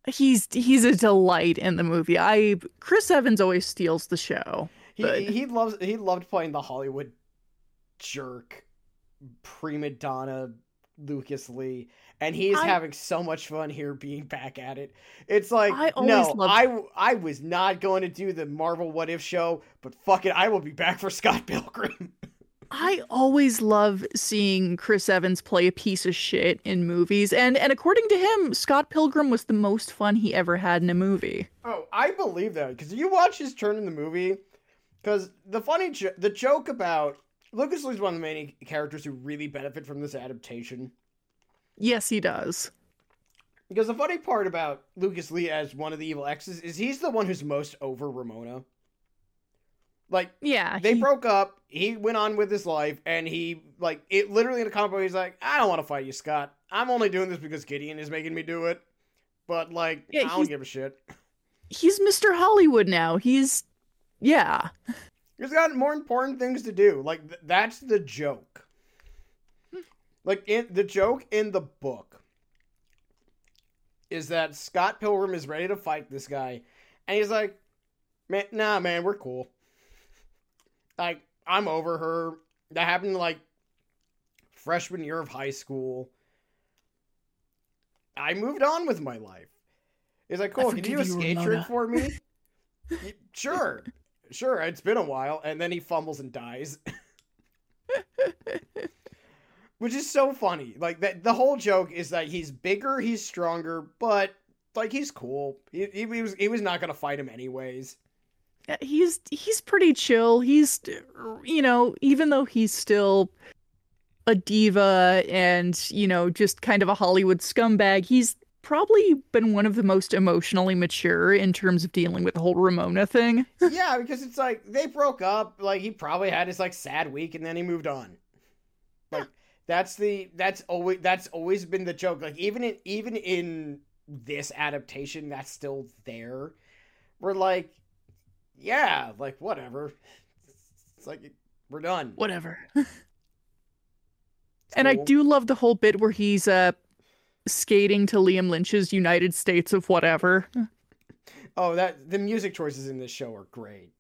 He's he's a delight in the movie. I Chris Evans always steals the show. He he loves he loved playing the Hollywood jerk prima donna Lucas Lee, and he's I, having so much fun here being back at it. It's like I no. I I was not going to do the Marvel What If show, but fuck it, I will be back for Scott Pilgrim. I always love seeing Chris Evans play a piece of shit in movies, and and according to him, Scott Pilgrim was the most fun he ever had in a movie. Oh, I believe that because you watch his turn in the movie. Because the funny jo- the joke about Lucas Lee's one of the main characters who really benefit from this adaptation. Yes, he does. Because the funny part about Lucas Lee as one of the evil exes is he's the one who's most over Ramona. Like, yeah, they he... broke up. He went on with his life, and he like it. Literally in the comic book, he's like, "I don't want to fight you, Scott. I'm only doing this because Gideon is making me do it." But like, yeah, I don't give a shit. He's Mr. Hollywood now. He's yeah. He's got more important things to do. Like th- that's the joke. Like in the joke in the book is that Scott Pilgrim is ready to fight this guy, and he's like, "Man, nah, man, we're cool." Like, I'm over her. That happened like freshman year of high school. I moved on with my life. He's like, cool, can you do a skate trick for me? sure. Sure, it's been a while. And then he fumbles and dies. Which is so funny. Like that the whole joke is that he's bigger, he's stronger, but like he's cool. He, he, he was he was not gonna fight him anyways he's he's pretty chill. He's you know, even though he's still a diva and, you know, just kind of a Hollywood scumbag, he's probably been one of the most emotionally mature in terms of dealing with the whole Ramona thing. yeah, because it's like they broke up, like he probably had his like sad week and then he moved on. Like that's the that's always that's always been the joke. Like even in even in this adaptation that's still there. We're like yeah, like whatever. It's like we're done. Whatever. and I do love the whole bit where he's uh skating to Liam Lynch's United States of whatever. Oh, that the music choices in this show are great.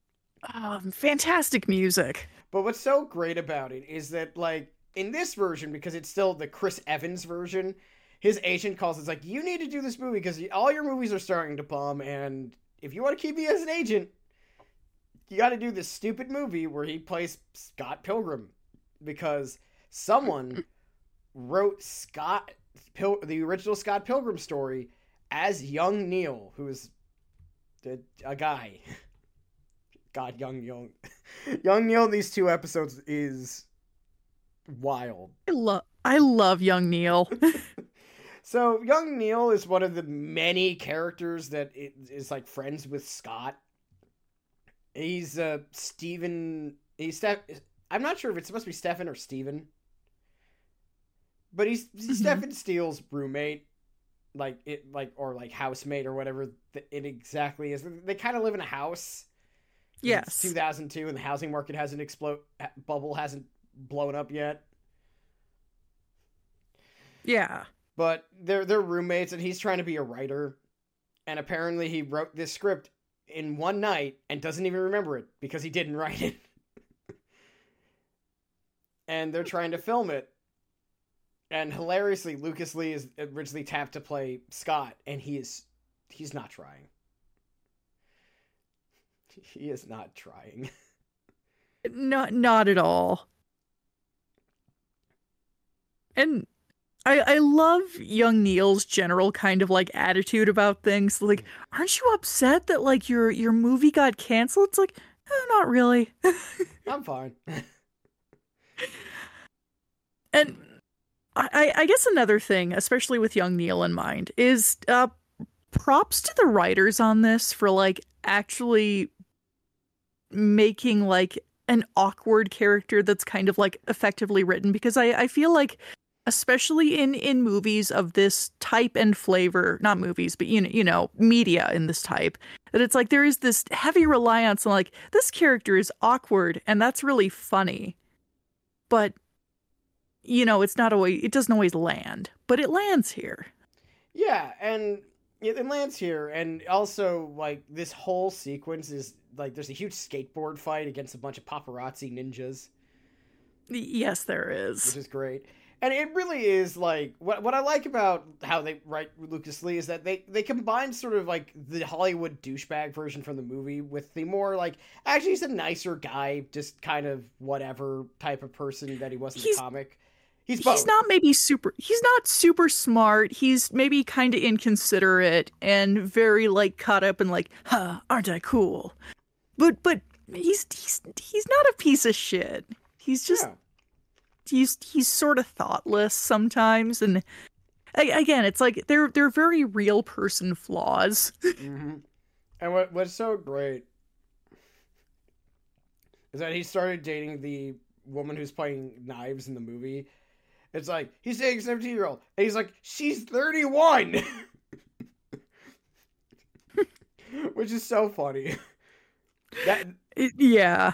Um, fantastic music. But what's so great about it is that like in this version because it's still the Chris Evans version, his agent calls it's like you need to do this movie because all your movies are starting to bomb and if you want to keep me as an agent, you got to do this stupid movie where he plays Scott Pilgrim because someone wrote Scott Pil- the original Scott Pilgrim story as young Neil, who's a, a guy. God, young Neil, young Neil in these two episodes is wild. I love I love young Neil. so young Neil is one of the many characters that is like friends with Scott He's uh Stephen. He's Steph. I'm not sure if it's supposed to be Stefan or Steven. But he's, he's mm-hmm. Stefan Steele's roommate, like it, like or like housemate or whatever it exactly is. They kind of live in a house. Yes. It's 2002, and the housing market hasn't explode bubble hasn't blown up yet. Yeah. But they're they're roommates, and he's trying to be a writer, and apparently he wrote this script in one night and doesn't even remember it because he didn't write it. and they're trying to film it. And hilariously, Lucas Lee is originally tapped to play Scott, and he is he's not trying. He is not trying. not not at all. And I, I love young Neil's general kind of like attitude about things. Like, aren't you upset that like your your movie got canceled? It's like, eh, not really. I'm fine. and I, I guess another thing, especially with young Neil in mind, is uh props to the writers on this for like actually making like an awkward character that's kind of like effectively written because I, I feel like especially in in movies of this type and flavor, not movies, but you know, you know, media in this type, that it's like there is this heavy reliance on like this character is awkward and that's really funny. But you know, it's not always it doesn't always land, but it lands here. Yeah, and it, lands here, and also like this whole sequence is like there's a huge skateboard fight against a bunch of paparazzi ninjas, Yes, there is. which is great. And it really is like what what I like about how they write Lucas Lee is that they they combine sort of like the Hollywood douchebag version from the movie with the more like actually he's a nicer guy, just kind of whatever type of person that he was in He's- the comic. He's he's not maybe super he's not super smart. He's maybe kind of inconsiderate and very like caught up in like huh aren't i cool? But but he's he's he's not a piece of shit. He's just Yeah. he's he's sort of thoughtless sometimes and again it's like they're they're very real person flaws. Hmm And what what's so great is that he started dating the woman who's playing knives in the movie. It's like he's dating a seventeen year old, and he's like, she's thirty one, which is so funny. That yeah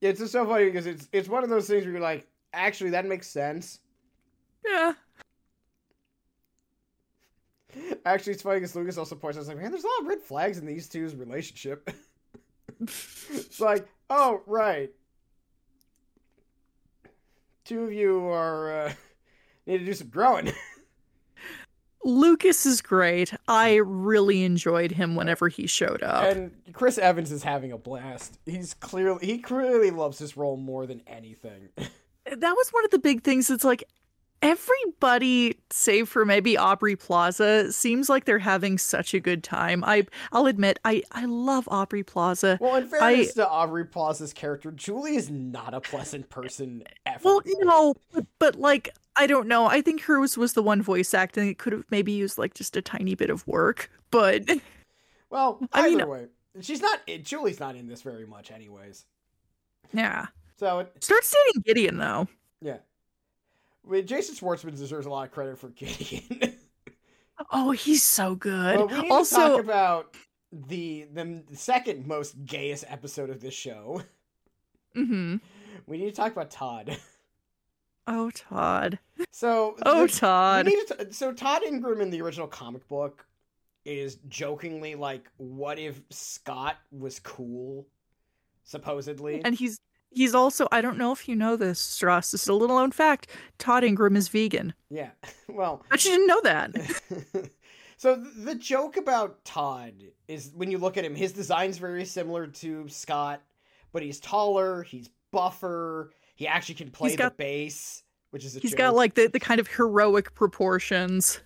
it's just so funny because it's it's one of those things where you're like, actually, that makes sense. yeah Actually, it's funny because Lucas also points out, it's like, man, there's a lot of red flags in these two's relationship. it's like, oh, right. Two of you are, uh, need to do some growing. lucas is great i really enjoyed him whenever he showed up and Chris Evans is having a blast. He's clearly, he clearly loves this role more than anything. that was one of the big things. It's like everybody, save for maybe Aubrey Plaza, seems like they're having such a good time. I I'll admit, I I love Aubrey Plaza. well, in fairness to Aubrey Plaza's character, Julie is not a pleasant person ever. Well, no, but, but like I don't know. I think hers was the one voice acting. It could have maybe used like just a tiny bit of work, but Well, I mean- way, she's not, Julie's not in this very much anyways. yeah. So, it, Starts dating Gideon though. yeah. I mean, Jason Schwartzman deserves a lot of credit for Gideon. Oh, he's so good. But we need to also, talk about the the second most gayest episode of this show. mhm. We need to talk about Todd. oh Todd. So, Oh the- Todd. to, so Todd Ingram in the original comic book is jokingly like, "What if Scott was cool?" Supposedly, And he's he's also I don't know if you know this, Stross. This is a little known fact. Todd Ingram is vegan. yeah. Well, But you didn't know that. so the joke about Todd is when you look at him, his design's very similar to Scott, but he's taller, he's buffer, he actually can play got- the bass, which is a He's joke. got like the, the kind of heroic proportions.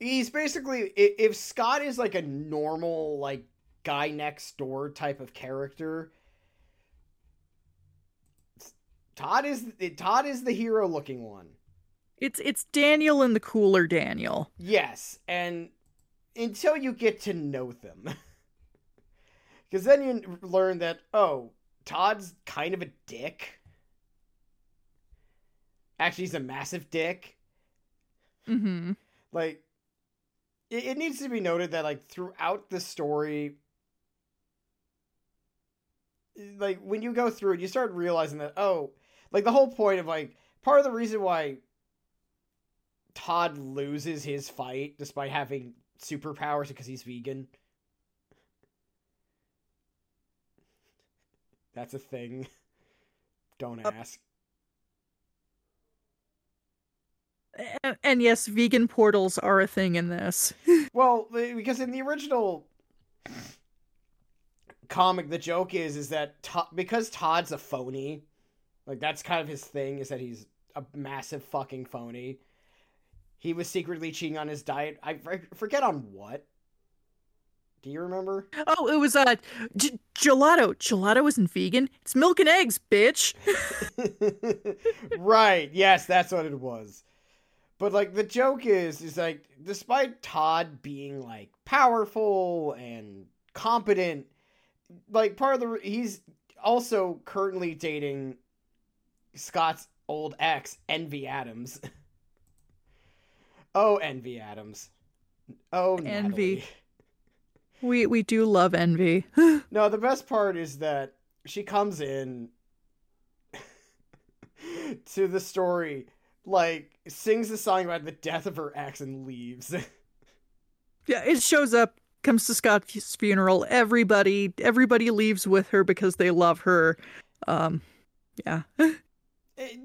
he's basically if Scott is like a normal like guy next door type of character, Todd is Todd is the hero looking one. It's it's Daniel and the cooler Daniel. Yes, and until you get to know them. Because then you learn that, oh, Todd's kind of a dick. Actually, he's a massive dick. Mm-hmm. Like, it, it needs to be noted that, like, throughout the story, like, when you go through it, you start realizing that, oh, like, the whole point of, like, part of the reason why Todd loses his fight despite having superpowers because he's vegan. That's a thing. Don't ask. And, and yes, vegan portals are a thing in this. Well, because in the original comic, the joke is is that To- because Todd's a phony, like that's kind of his thing is that he's a massive fucking phony. He was secretly cheating on his diet. I forget on what. Do you remember? Oh, it was uh g- gelato. Gelato isn't vegan. It's milk and eggs, bitch. right. Yes, that's what it was. But like the joke is is like despite Todd being like powerful and competent, like part of the he's also currently dating Scott's old ex, Envy Adams. oh, Envy Adams. Oh, Envy. Natalie. We we do love envy. No, the best part is that she comes in to the story, like sings the song about the death of her ex and leaves. yeah, it shows up, comes to Scott's funeral. Everybody everybody leaves with her because they love her. Um, yeah. Eh,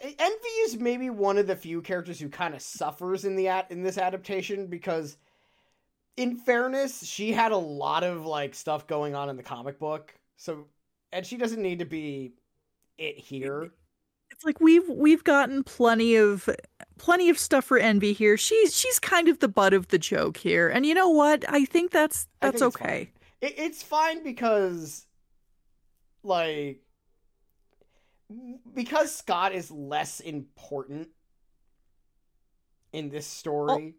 eh, Envy is maybe one of the few characters who kind of suffers in the at in this adaptation because in fairness, she had a lot of like stuff going on in the comic book. So and she doesn't need to be it here. It's like we've we've gotten plenty of plenty of stuff for Envy here. She's she's kind of the butt of the joke here. And you know what? I think that's I that's think it's okay. fine. It, it's fine because like because Scott is less important in this story.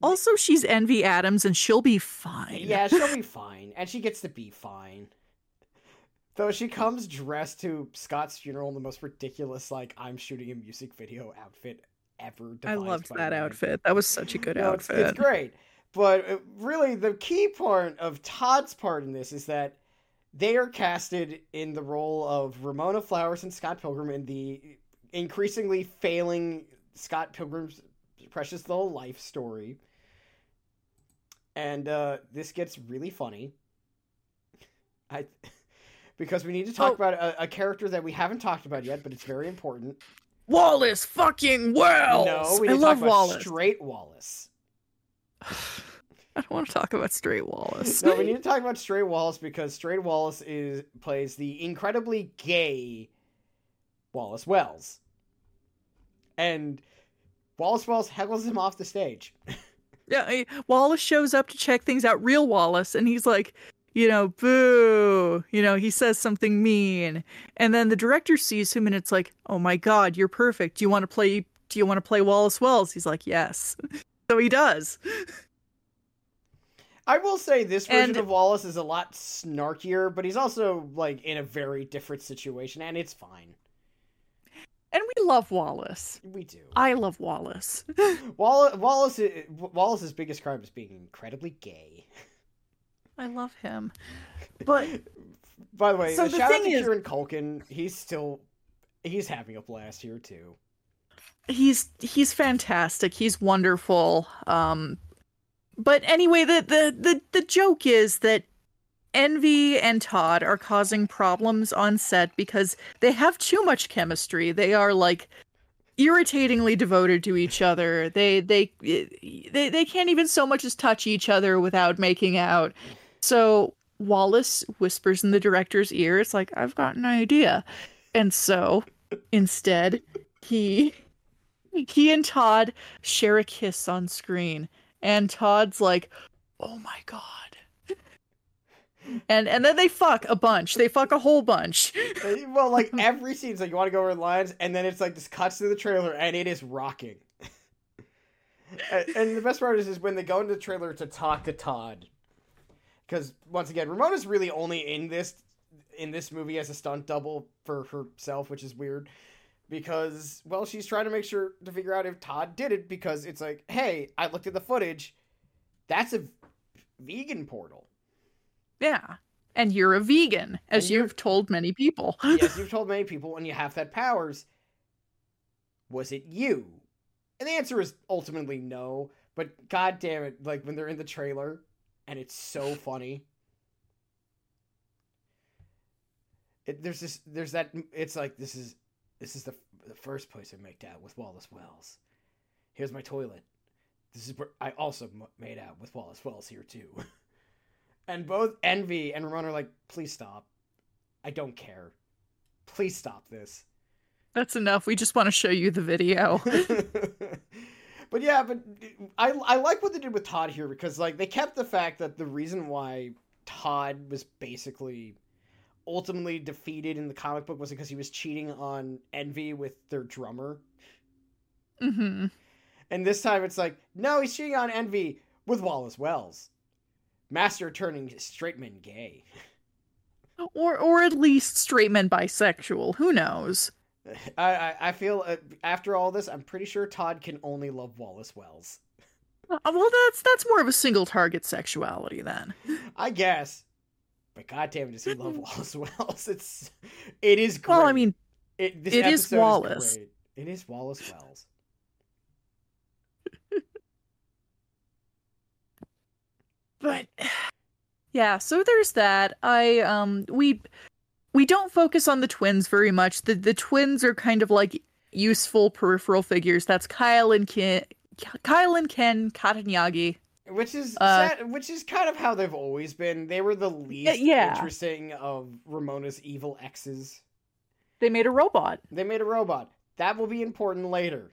Also, she's Envy Adams and she'll be fine. Yeah, she'll be fine, and she gets to be fine. Though she comes dressed to Scott's funeral in the most ridiculous, like I'm shooting a music video outfit ever. I loved by that outfit. That was such a good No, outfit. it's great. But uh, really, the key part of Todd's part in this is that they are casted in the role of Ramona Flowers and Scott Pilgrim in the increasingly failing Scott Pilgrim's Precious Little Life story. And uh, this gets really funny. I because we need to talk Oh. about a, a character that we haven't talked about yet, but it's very important. Wallace fucking Wells. No, we I love Wallace. Straight Wallace. I don't want to talk about Straight Wallace. no, we need to talk about Straight Wallace because Straight Wallace is plays the incredibly gay Wallace Wells, and Wallace Wells heckles him off the stage. Yeah, I- Wallace shows up to check things out, real Wallace, and he's like, you know, boo. You know, he says something mean. And then the director sees him and it's like, oh my god, you're perfect. Do you want to play do you want to play Wallace Wells? He's like, yes. So he does. I will say this version And- of Wallace is a lot snarkier, but he's also like in a very different situation, and it's fine. And we love Wallace. We do. I love Wallace. Wallace, Wallace, Wallace's biggest crime is being incredibly gay. I love him. But By the way, So the shout out to thing is- Kieran Culkin. He's still, he's having a blast here too. he's he's fantastic. He's wonderful. Um but anyway, the the the, the joke is that Envy and Todd are causing problems on set because they have too much chemistry. They are like irritatingly devoted to each other. They they they they can't even so much as touch each other without making out. So Wallace whispers in the director's ear, it's like, I've got an idea. And so instead, he he and Todd share a kiss on screen. And Todd's like, "Oh my god." And and then they fuck a bunch. They fuck a whole bunch. Well, like every scene's like you want to go over the lines, and then it's like this cuts to the trailer, and it is rocking. and, and the best part is, is when they go into the trailer to talk to Todd, because once again, Ramona's really only in this in this movie as a stunt double for herself, which is weird. Because well, she's trying to make sure to figure out if Todd did it. Because it's like, hey, I looked at the footage. That's a vegan portal. Yeah. And you're a vegan, as you've told many people. yes, you've told many people, and you have that powers. Was it you? And the answer is ultimately no. But god damn it, like when they're in the trailer, and it's so funny. It, there's this, there's that. It's like this is, this is the the first place I made out with Wallace Wells. Here's my toilet. This is where I also m- made out with Wallace Wells here too. and both Envy and Ramon are like, please stop. I don't care. Please stop this. That's enough. We just want to show you the video. but yeah, but I I like what they did with Todd here because like they kept the fact that the reason why Todd was basically ultimately defeated in the comic book was because he was cheating on Envy with their drummer. hmm And this time it's like, no, he's cheating on Envy with Wallace Wells. Master turning straight men gay. Or or at least straight men bisexual. Who knows? I, I, I feel uh, after all this, I'm pretty sure Todd can only love Wallace Wells. Uh, well, that's that's more of a single target sexuality then. I guess. But goddamn, does he love Wallace Wells? It's it is great. Well, I mean, it, this it is Wallace. great. It is Wallace Wells. but yeah, so there's that. I um we we don't focus on the twins very much. The the twins are kind of like useful peripheral figures. That's Kyle and Ken, Kyle and Ken Katayanagi. Which is Uh, sad, which is kind of how they've always been. They were the least yeah. interesting of Ramona's evil exes. They made a robot. They made a robot. That will be important later.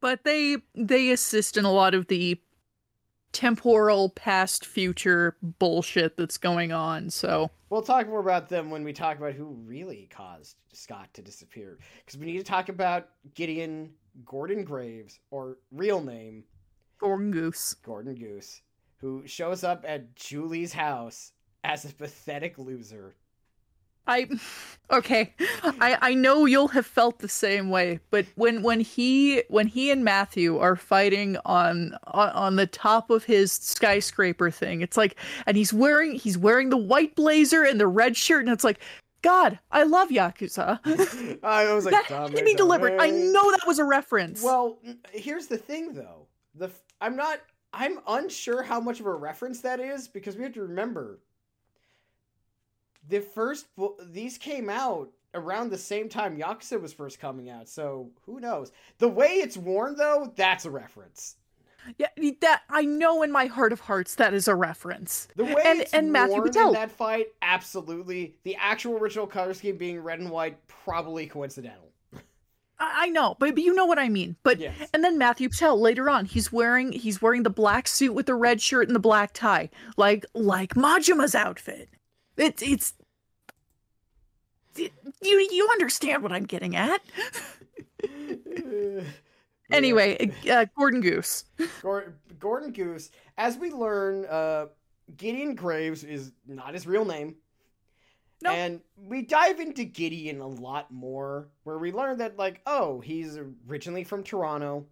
but they they assist in a lot of the temporal past future bullshit that's going on so We'll talk more about them when we talk about who really caused Scott to disappear. Because we need to talk about Gideon Gordon Graves, or real name Gordon Goose. Gordon Goose, who shows up at Julie's house as a pathetic loser. I okay. I I know you'll have felt the same way, but when when he when he and Matthew are fighting on on, on the top of his skyscraper thing, it's like and he's wearing he's wearing the white blazer and the red shirt and it's like God, I love Yakuza. I was like, that had to be deliberate. I know that was a reference. Well, here's the thing, though. The f- I'm not. I'm unsure how much of a reference that is because we have to remember the first bo- these came out around the same time Yakuza was first coming out. So who knows? The way it's worn, though, that's a reference. Yeah, that I know in my heart of hearts that is a reference. The way And- and Matthew Patel. in that fight, absolutely. The actual original color scheme being red and white, probably coincidental. I, I know, but, but you know what I mean. But Yes. And then Matthew Patel later on, he's wearing he's wearing the black suit with the red shirt and the black tie, like like Majima's outfit. It's it's it- you you understand what I'm getting at. Anyway, uh, Gordon Goose. Gor- Gordon Goose, as we learn, uh, Gideon Graves is not his real name. Nope. And we dive into Gideon a lot more, where we learn that, like, oh, he's originally from Toronto.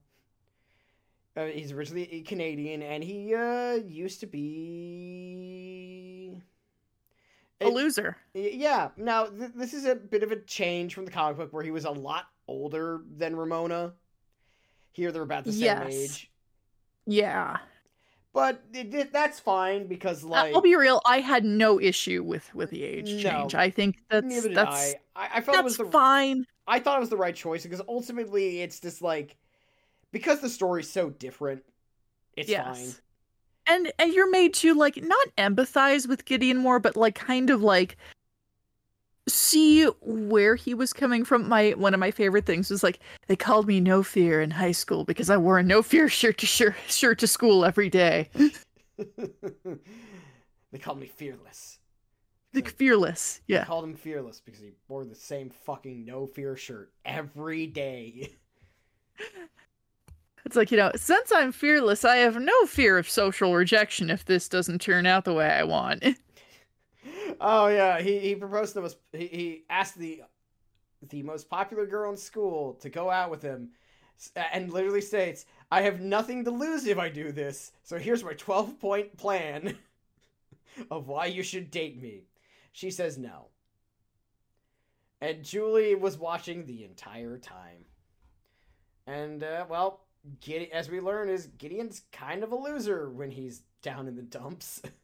Uh, he's originally a Canadian, and he uh, used to be. A It- loser. Yeah. Now, th- this is a bit of a change from the comic book where he was a lot older than Ramona. Here, they're about the same Yes. age. Yeah. But it, it- that's fine because, like, I'll be real. I had no issue with with the age No. change. I think that's that's I. I. I felt it was the fine. I thought it was the right choice because ultimately it's just like because the story's so different. It's Yes. fine. and and you're made to like not empathize with Gideon more, but like kind of like see where he was coming from. My one of my favorite things was like they called me No Fear in high school because I wore a No Fear shirt to shirt, shirt to school every day. they called me fearless. Like fearless, They yeah. called him fearless because he wore the same fucking no fear shirt every day. It's like you know, since I'm fearless, I have no fear of social rejection if this doesn't turn out the way I want. oh yeah, he he proposed to the most. He, he asked the the most popular girl in school to go out with him, and literally states, "I have nothing to lose if I do this. So here's my twelve point plan of why you should date me." She says no, and Julie was watching the entire time. And uh, well, Gide- as we learn, is Gideon's kind of a loser when he's down in the dumps.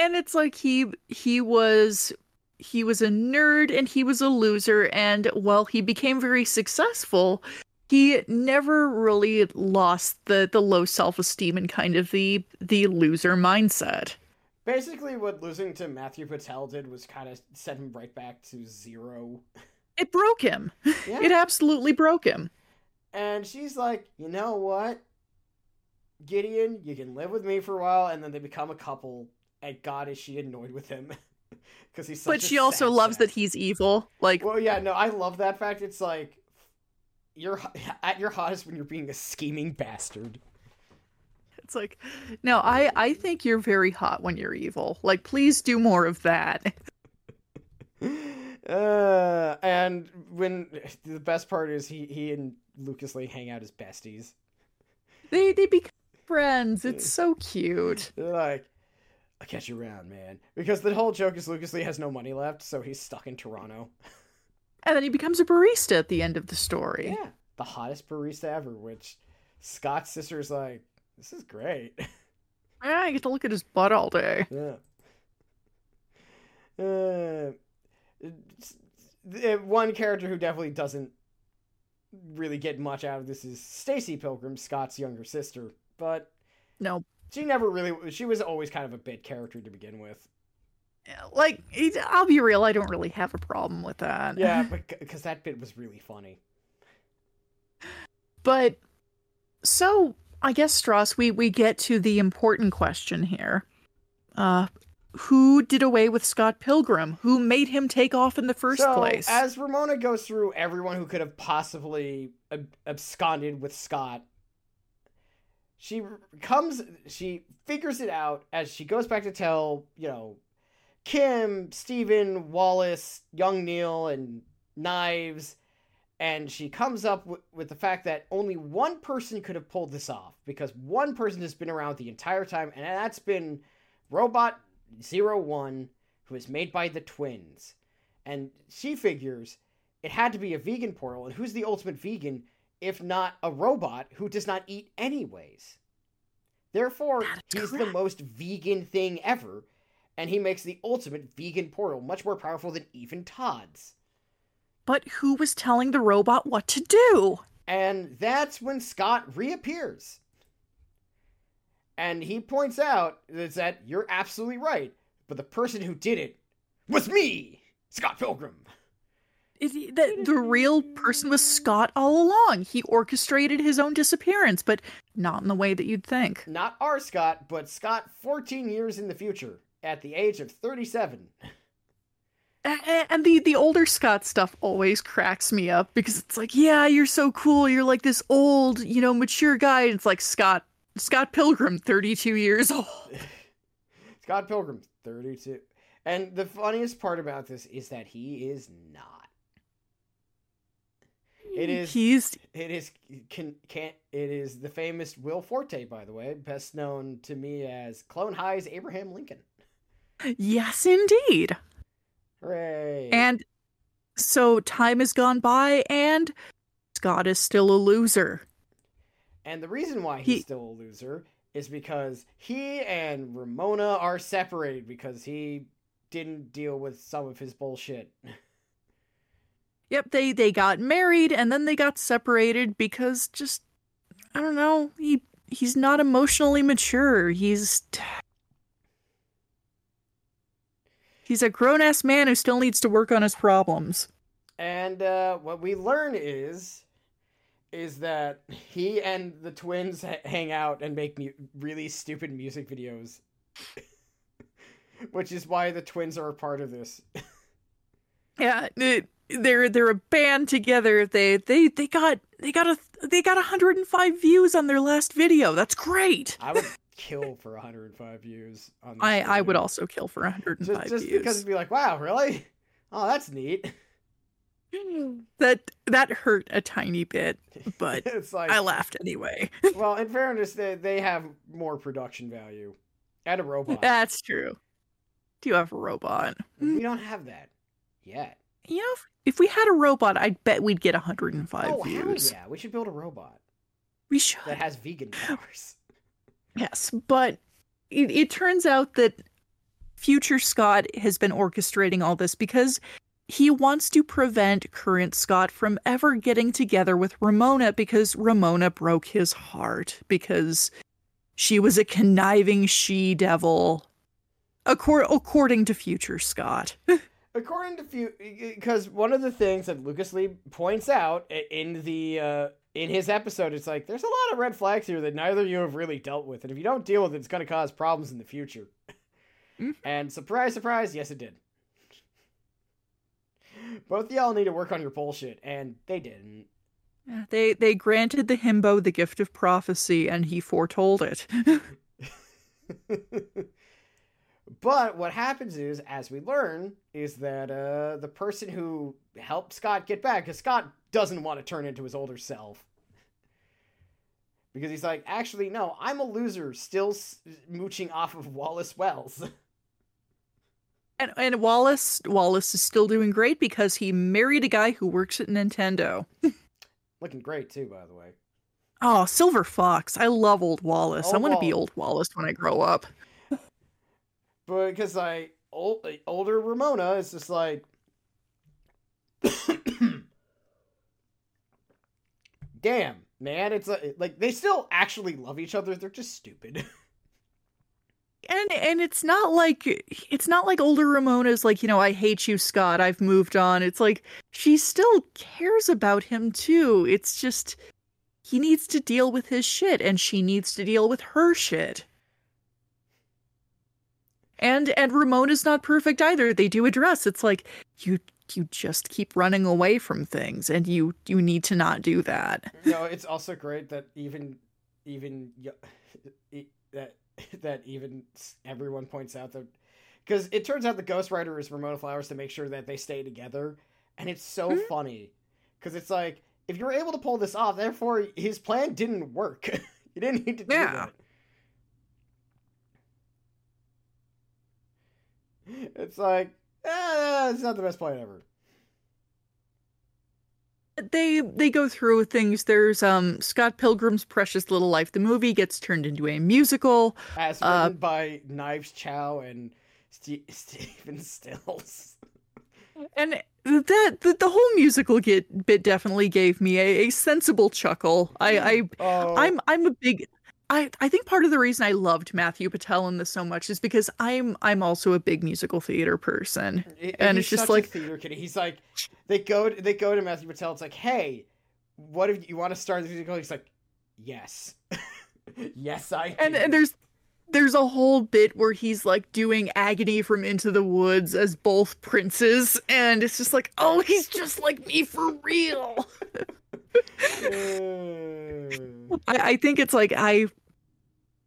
and it's like he he was he was a nerd and he was a loser and while he became very successful he never really lost the the low self-esteem and kind of the the loser mindset Basically, what losing to Matthew Patel did was kind of set him right back to zero. it broke him Yeah. it absolutely broke him and she's like, you know what? Gideon, you can live with me for a while, and then they become a couple. And God, is she annoyed with him? Because he's such but she also loves sack. that he's evil like Well, yeah, no, I love that fact. It's like, you're at your hottest when you're being a scheming bastard. It's like, no, I I think you're very hot when you're evil. Like, please do more of that. Uh, and when the best part is he he and Lucas Lee hang out as besties. They they become friends. It's so cute. They're like, I'll catch you around, man. Because the whole joke is Lucas Lee has no money left, so he's stuck in Toronto. And then he becomes a barista at the end of the story. Yeah, the hottest barista ever. Which Scott's sister's like, this is great. Yeah, I get to look at his butt all day. Yeah. Uh, one character who definitely doesn't really get much out of this is Stacy Pilgrim, Scott's younger sister. But No, she never really. She was always kind of a bit character to begin with. like I'll be real, I don't really have a problem with that. Yeah, but because that bit was really funny. But so I guess Stross, we we get to the important question here. Uh who did away with Scott Pilgrim? Who made him take off in the first so, place? as Ramona goes through everyone who could have possibly ab- absconded with Scott, she comes, she figures it out as she goes back to tell, you know, Kim, Stephen, Wallace, Young Neil, and Knives, and she comes up w- with the fact that only one person could have pulled this off because one person has been around the entire time, and that's been Robot Zero One, who is made by the twins. And she figures it had to be a vegan portal, and who's the ultimate vegan if not a robot who does not eat anyways? Therefore, he's the most vegan thing ever, and he makes the ultimate vegan portal much more powerful than even Todd's. but who was telling the robot what to do? And that's when Scott reappears. And he points out that you're absolutely right, but the person who did it was me, Scott Pilgrim. Is he- the, the real person was Scott all along. He orchestrated his own disappearance, but not in the way that you'd think. Not our Scott, but Scott 14 years in the future, at the age of 37. A- a- And the, the older Scott stuff always cracks me up because it's like, yeah, you're so cool. You're like this old, you know, mature guy. And it's like Scott Scott Pilgrim, 32 years old. Scott Pilgrim, 32. And the funniest part about this is that he is not. It is He's It is can can't it is the famous Will Forte, by the way, best known to me as Clone High's Abraham Lincoln. yes, indeed. Hooray! And so time has gone by, and Scott is still a loser. and the reason why he's He- still a loser is because he and Ramona are separated because he didn't deal with some of his bullshit. Yep, they they got married and then they got separated because just I don't know, he he's not emotionally mature. He's He's a grown-ass man who still needs to work on his problems. And uh, what we learn is is that he and the twins ha- hang out and make mu- really stupid music videos. Which is why the twins are a part of this. Yeah, it, they're they're a band together. They they they got they got a they got 105 views on their last video. That's great. I would kill for 105 views on I I would also kill for 105 just, just views. because it'd be like, wow, really? Oh, that's neat. that that hurt a tiny bit, but it's like, I laughed anyway. well, in fairness, they, they have more production value. And a robot. That's true. Do you have a robot? we hmm. don't have that yet. You know, if, if we had a robot, I'd bet we'd get 105 oh, views. yeah. We should build a robot We should. that has vegan powers. Yes, but it, it turns out that future Scott has been orchestrating all this because he wants to prevent current Scott from ever getting together with Ramona because Ramona broke his heart because she was a conniving she devil. Accor- according to future Scott. According to few, because one of the things that Lucas Lee points out in the uh, in his episode, it's like there's a lot of red flags here that neither of you have really dealt with, and if you don't deal with it, it's going to cause problems in the future. Mhm. And surprise, surprise, yes, it did. Both of y'all need to work on your bullshit, and they didn't. They they granted the himbo the gift of prophecy, and he foretold it. but what happens is, as we learn, is that uh, the person who helped Scott get back, because Scott doesn't want to turn into his older self. Because he's like, actually, no, I'm a loser, still s- mooching off of Wallace Wells. And and Wallace Wallace is still doing great because he married a guy who works at Nintendo. Looking great too, by the way. Oh, Silver Fox. I love old Wallace. I want to be old Wallace when I grow up. But because like old, older Ramona is just like, damn man, it's like, like they still actually love each other. They're just stupid. And and it's not like it's not like older Ramona's like, you know, I hate you, Scott. I've moved on. It's like she still cares about him too. It's just he needs to deal with his shit and she needs to deal with her shit. And and Ramona's not perfect either. They do address it's like you you just keep running away from things and you you need to not do that. no, it's also great that even even that that even everyone points out that because it turns out the ghostwriter is Ramona Flowers to make sure that they stay together, and it's so Mhm. funny because it's like if you're able to pull this off, therefore his plan didn't work. you didn't need to do Yeah. that. It's like, eh, it's not the best plan ever. they they go through things there's um scott pilgrim's precious little life the movie gets turned into a musical As Uh, by Knives Chau and Ste Stephen Stills. and that the, the whole musical get bit definitely gave me a, a sensible chuckle i i Oh, i'm i'm a big I, I think part of the reason I loved Matthew Patel in this so much is because I'm I'm also a big musical theater person. And it's just like- theater kid. He's like, they go they go to Matthew Patel. It's like, hey, what if you want to start the musical? He's like, yes, yes, I. And do." and there's there's a whole bit where he's like doing agony from Into the Woods as both princes, and it's just like, oh, he's just like me for real. I, I think it's like I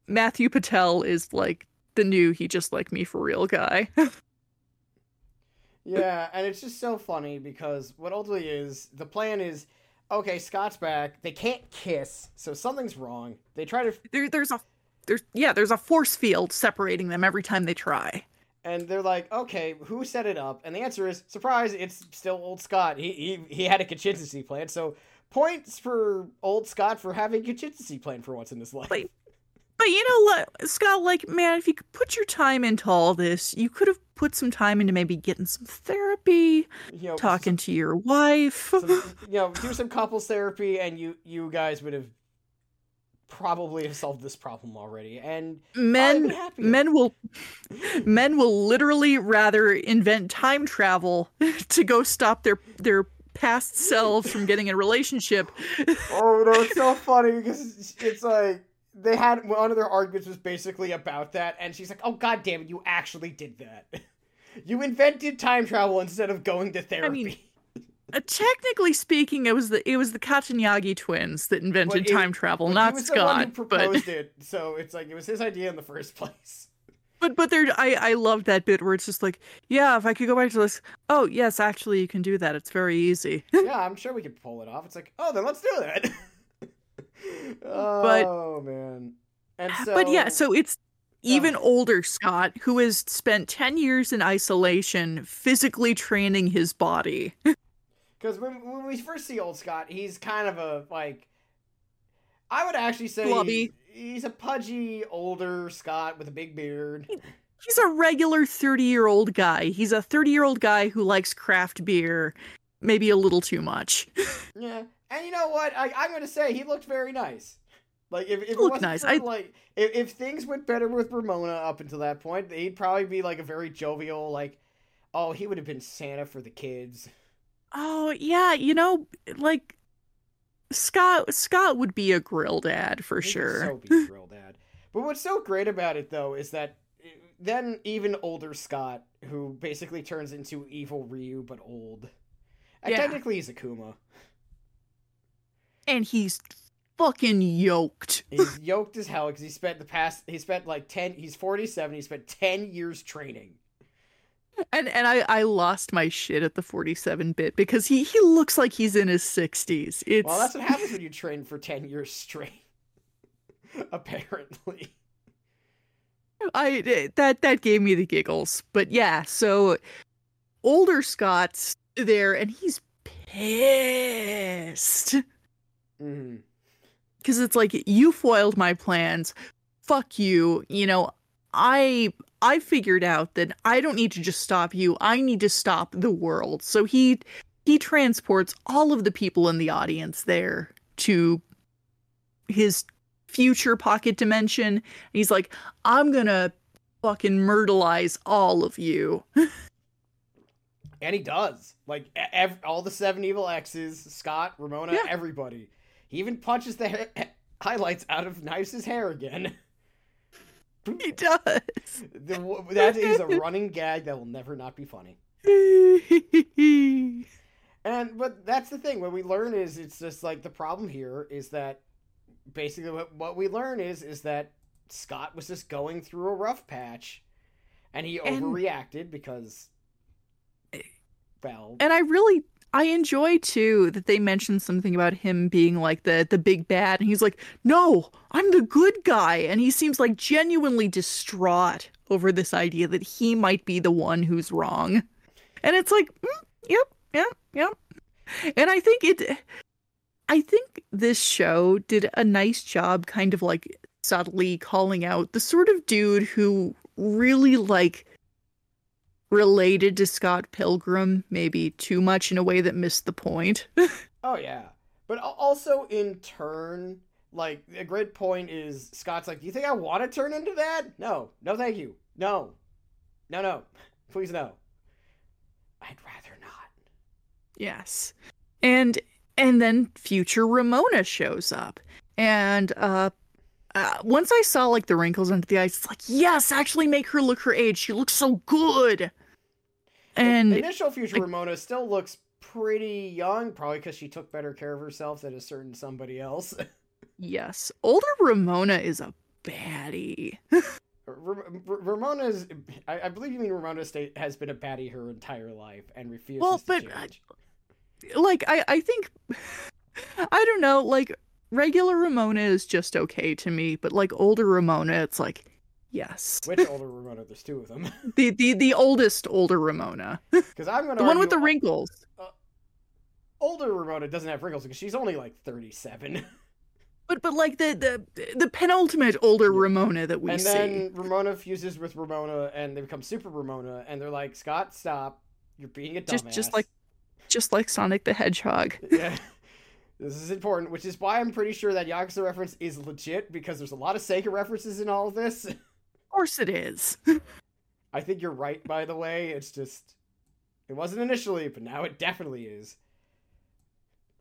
Matthew Patel is like the new he just like me for real guy. yeah, and it's just so funny because what ultimately is the plan is, okay, Scott's back. They can't kiss, so something's wrong. They try to, there there's a there's yeah, there's a force field separating them every time they try. and they're like, okay, who set it up? And the answer is, surprise, it's still old Scott. He he he had a contingency plan, so. Points for old Scott for having a contingency plan for once in his life. Like, But you know what, Scott, like, man, if you could put your time into all this, you could have put some time into maybe getting some therapy, you know, talking to your wife. some, some- you know, do some couples therapy, and you you guys would have probably have solved this problem already. And men men will mm. men will literally rather invent time travel to go stop their their past selves from getting in a relationship oh no, it's so funny because it's like they had one of their arguments was basically about that, and she's like, "Oh god damn it, you actually did that. you invented time travel instead of going to therapy." mean, Uh, technically speaking, it was the it was the Katayanagi twins that invented it- time travel, not he was the one who Scott. But it, so it's like it was his idea in the first place. but but there, I I love that bit where it's just like, yeah, if I could go back to this, oh yes, actually you can do that. It's very easy. yeah, I'm sure we could pull it off. It's like, oh, then let's do that. Oh man, and so, but yeah, so it's even older Scott who has spent ten years in isolation, physically training his body. because when when we first see old Scott, he's kind of a like, I would actually say he's, he's a pudgy older Scott with a big beard. He's a regular thirty-year-old guy. He's a thirty-year-old guy who likes craft beer, maybe a little too much. Yeah, and you know what? I, I'm gonna say he looked very nice. Like if, if it looked wasn't nice. for, I- like if, if things went better with Ramona up until that point, he'd probably be like a very jovial like, oh, he would have been Santa for the kids. Oh yeah, you know, like Scott Scott would be a grill dad for He sure. So be thrilled dad. But what's so great about it though is that uh, then even older Scott, who basically turns into evil Ryu but old, Yeah. technically he's Akuma. And he's fucking yoked. He's yoked as hell because he spent the past. He spent like ten. He's forty seven. He spent ten years training. And and I I lost my shit at the 47 bit because he he looks like he's in his 60s. It's Well, that's what happens when you train for ten years straight. Apparently. I that that gave me the giggles. But yeah, so older Scott's there and he's pissed Mm-hmm. because it's like you foiled my plans. Fuck you. You know, I I figured out that I don't need to just stop you. I need to stop the world. So he he transports all of the people in the audience there to his future pocket dimension. He's like, I'm gonna fucking myrtleize all of you. And he does. Like ev- all the seven evil X's, Scott, Ramona, Yeah. everybody. He even punches the highlights out of Knives' hair again. He does. The- that is a running gag that will never not be funny. And but that's the thing. What we learn is it's just like the problem here is that basically what, what we learn is is that Scott was just going through a rough patch, and he And- overreacted because, well, and I really I enjoy too that they mentioned something about him being like the the big bad and he's like, "No, I'm the good guy." And he seems like genuinely distraught over this idea that he might be the one who's wrong. And it's like, mm, "Yep, yep, yep." And I think it I think this show did a nice job kind of like subtly calling out the sort of dude who really like related to Scott Pilgrim maybe too much in a way that missed the point. oh yeah, but also in turn, like a great point is Scott's like, "Do you think I want to turn into that? No, no, thank you, no, no, no, please no. I'd rather not." yes. And and then future Ramona shows up. And uh uh, once I saw like the wrinkles under the eyes, it's like, yes, actually make her look her age. She looks so good. And initial future Ramona still looks pretty young, probably because she took better care of herself than a certain somebody else. yes, older Ramona is a baddie. Ramona's, I, I believe you mean Ramona State has been a baddie her entire life and refuses Well, to but, uh, change. like I I think I don't know, like regular Ramona is just okay to me, but like older Ramona it's like yes. Which older Ramona? There's two of them. The the the oldest older Ramona. Because I'm gonna The one with the wrinkles. Uh, older Ramona doesn't have wrinkles because she's only like 37. But but like the the the penultimate older. Ramona that we and see. then Ramona fuses with Ramona and they become Super Ramona and they're like, Scott, stop. You're being a dumbass. Just- just like- just like Sonic the Hedgehog. yeah. This is important, which is why I'm pretty sure that Yakuza reference is legit because there's a lot of Sega references in all of this. Of course it is. I think you're right, by the way. It's just. It wasn't initially, but now it definitely is.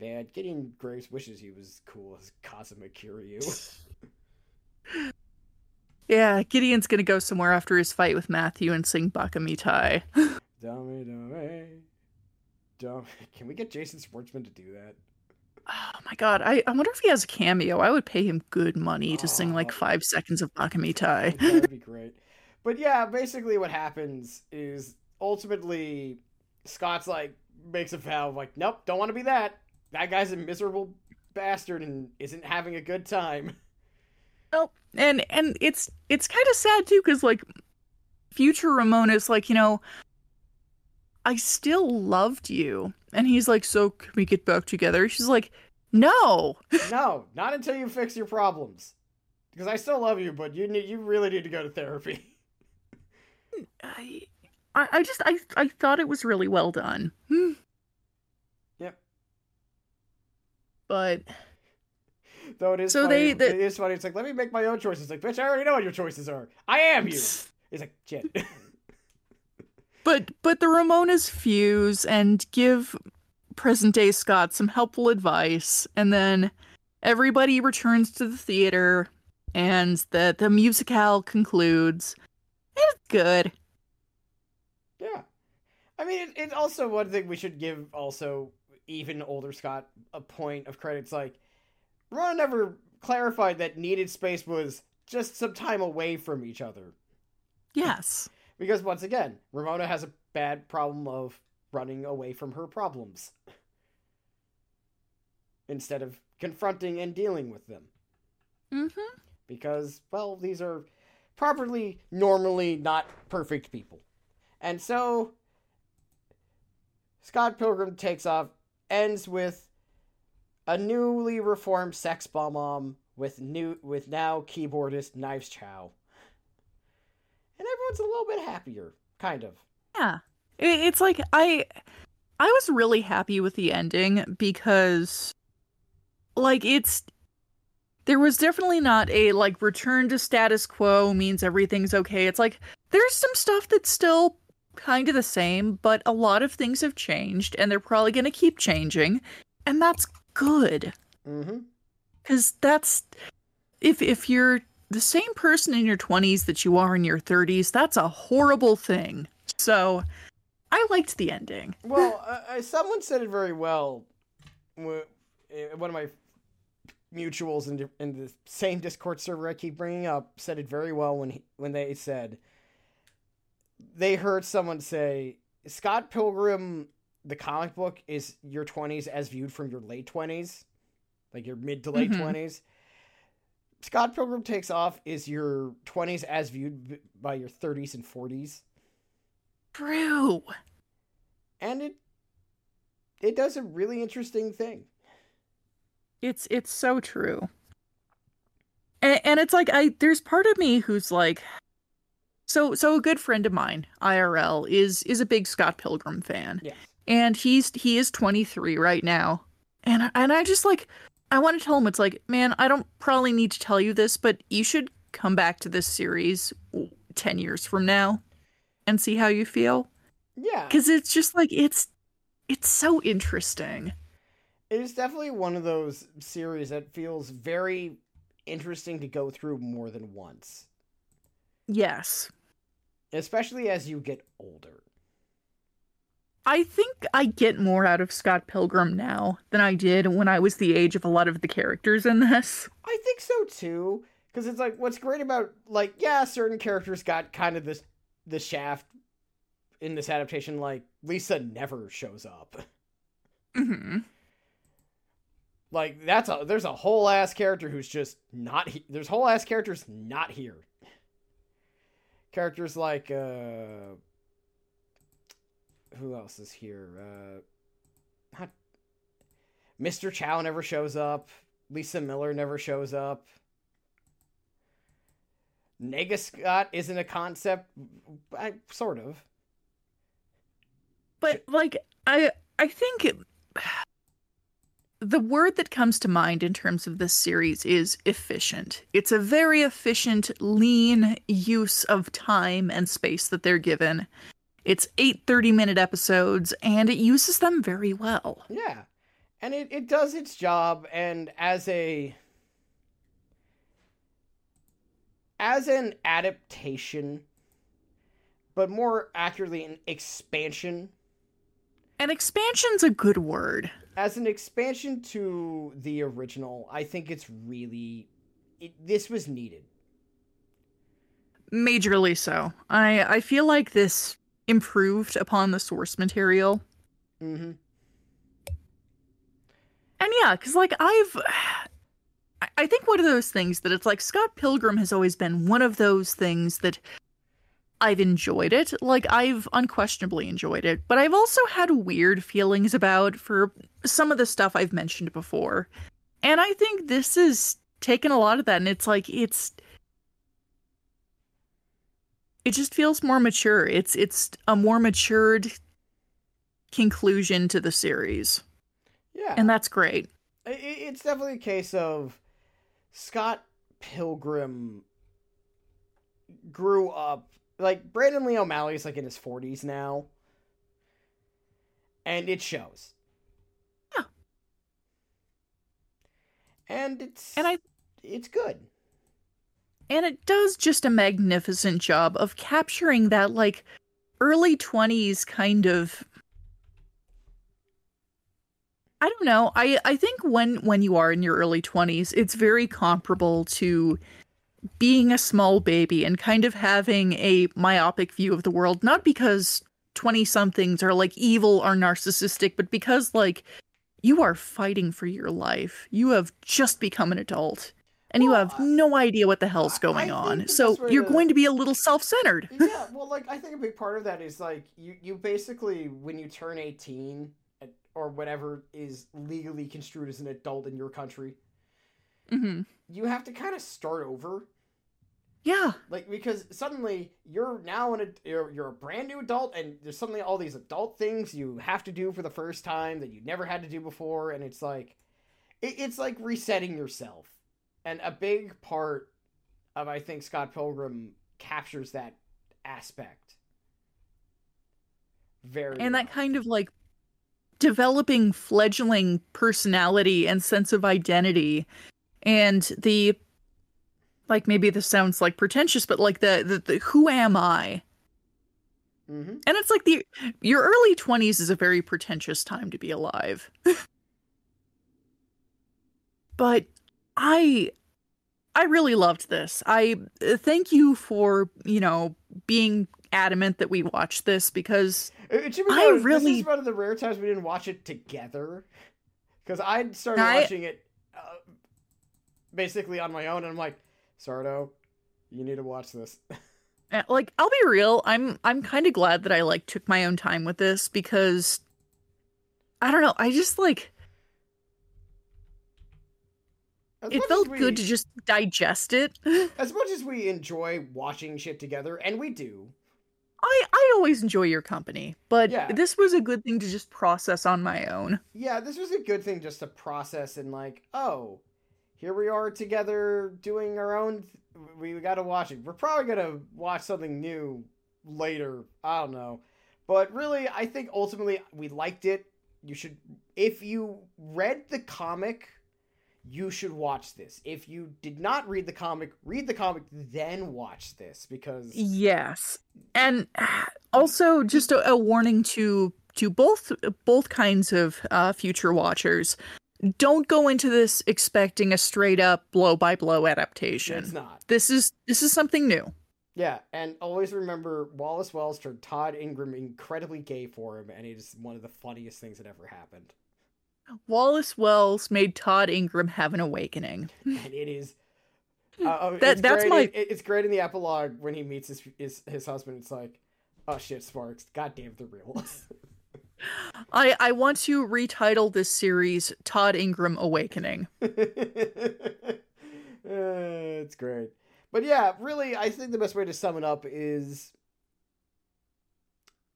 Man, Gideon Graves wishes he was cool as Kazuma Kiryu. Yeah, Gideon's gonna go somewhere after his fight with Matthew and sing Bakamitai. Dummy, dummy. Dumb. Can we get Jason Schwartzman to do that? Oh my god, I, I wonder if he has a cameo. I would pay him good money to sing like Oh. five seconds of Bakamitai. That'd be great. But yeah, basically what happens is ultimately Scott's like makes a vow of like, nope, don't want to be that. That guy's a miserable bastard and isn't having a good time. Oh, and and it's it's kind of sad too because like future ramona's like you know i still loved you and he's like so can we get back together she's like no No, not until you fix your problems. Because I still love you, but you need you really need to go to therapy. i i, just i i thought it was really well done Hmm. Yep. but Though it is So funny, they- the- it is funny. It's like let me make my own choices. Like, bitch, I already know what your choices are. I am you. It's like, shit. but but the ramonas fuse and give present day scott some helpful advice and then everybody returns to the theater and the the musicale concludes it's good Yeah. I mean, it, it also one thing we should give also even older Scott a point of credit. It's like Ramona never clarified that needed space was just some time away from each other. Yes. Because once again, Ramona has a bad problem of running away from her problems instead of confronting and dealing with them. Mm-hmm. Because, well, these are properly, normally not perfect people. And so, Scott Pilgrim takes off, ends with a newly reformed Sex Bob-Omb with new with now keyboardist Knives Chau. Everyone's a little bit happier, kind of. Yeah. It's like I I was really happy with the ending because like it's there was definitely not a like return to status quo means everything's okay. It's like there's some stuff that's still kind of the same, but a lot of things have changed and they're probably going to keep changing, and that's good. Mhm. Cuz that's if if you're the same person in your 20s that you are in your 30s, that's a horrible thing. So, I liked the ending. Well, uh, uh, someone said it very well. Uh, One of my mutuals in, the- in the same Discord server I keep bringing up said it very well when he, when they said they heard someone say Scott Pilgrim, the comic book, is your twenties as viewed from your late twenties, like your mid to late Mhm. 20s Scott Pilgrim takes off is your twenties as viewed by your thirties and forties, True. and it it does a really interesting thing. It's it's so true. And, and it's like I there's part of me who's like so so a good friend of mine, IRL, is is a big Scott Pilgrim fan. Yes. And he's he is 23 right now. And and I just like I want to tell him it's like, man, I don't probably need to tell you this, but you should come back to this series 10 years from now and see how you feel Yeah. cuz it's just like it's it's so interesting. It is definitely one of those series that feels very interesting to go through more than once, Yes. especially as you get older. I think I get more out of Scott Pilgrim now than I did when I was the age of a lot of the characters in this. I think so too, because it's like what's great about like yeah, certain characters got kind of this the shaft in this adaptation. Like Lisa never shows up. hmm Like that's a there's a whole ass character who's just not he- there's whole ass characters not here. Characters like uh who else is here? Uh not Mr. Chau never shows up. Lisa Miller never shows up. Nega Scott isn't a concept. I, sort of. But like I I think it, the word that comes to mind in terms of this series is efficient. It's a very efficient, lean use of time and space that they're given. It's eight 30 minute episodes and it uses them very well. Yeah. And it, it does its job and as a as an adaptation but more accurately an expansion An expansion's a good word. as an expansion to the original i think it's really it, this was needed Majorly so. I I feel like this improved upon the source material. mm-hmm. And yeah, because like I've, I- I think one of those things that it's like Scott Pilgrim has always been one of those things that I've enjoyed it. Like I've unquestionably enjoyed it, but I've also had weird feelings about for some of the stuff I've mentioned before. And I think this is taken a lot of that, and it's like it's. It just feels more mature. It's it's a more matured conclusion to the series, yeah and that's great. It's definitely a case of Scott Pilgrim grew up like Bryan Lee O'Malley's like in his 40s now. And it shows. Yeah. And it's And I it's good. And it does just a magnificent job of capturing that like early 20s kind of I don't know. I I think when when you are in your early 20s, it's very comparable to being a small baby and kind of having a myopic view of the world, not because 20 somethings are like evil or narcissistic, but because like you are fighting for your life. You have just become an adult and you have no idea what the hell's going on. So you're going to be a little self-centered. yeah, well, like I think a big part of that is like you you basically when you turn eighteen uh, or whatever is legally construed as an adult in your country, mm-hmm. you have to kind of start over. Yeah. Like because suddenly you're now an you're, you're a brand new adult and there's suddenly all these adult things you have to do for the first time that you never had to do before and it's like it, it's like resetting yourself. And a big part of I think Scott Pilgrim captures that aspect. Very and that kind of like developing fledgling personality and sense of identity and the like maybe this sounds like pretentious but like the the, the who am i Mhm. and it's like the your early 20s is a very pretentious time to be alive but i i really loved this i uh, thank you for you know being adamant that we watch this because It, should be I noted, This is one of the rare times we didn't watch it together, because I started I- watching it uh, basically on my own, and I'm like, Sardo, you need to watch this. Uh, like I'll be real, I'm I'm kind of glad that I like took my own time with this because I don't know, I just like As it felt we- good to just digest it. As much as we enjoy watching shit together, and we do, I always enjoy your company, but Yeah. this was a good thing to just process on my own. yeah, this was a good thing just to process and like, oh, here we are together doing our own. Th- we got to watch it. We're probably gonna watch something new later. I don't know, but really, I think ultimately we liked it. You should, if you read the comic, you should watch this. If you did not read the comic, read the comic, then watch this because Yes. And uh, also just a, a warning to to both both kinds of uh, future watchers. Don't go into this expecting a straight up blow by blow adaptation. it's not. This is this is something new. Yeah, and always remember Wallace Wells turned Todd Ingram incredibly gay for him, and it is one of the funniest things that ever happened. Wallace Wells made Todd Ingram have an awakening. And it is. Uh, oh, That- it's that's great my- in- it- it's great in the epilogue when he meets his his, his husband. It's like, oh shit, Sparks. God damn, they're real. I I want to retitle this series Todd Ingram Awakening. Uh, it's great. But yeah, really, I think the best way to sum it up is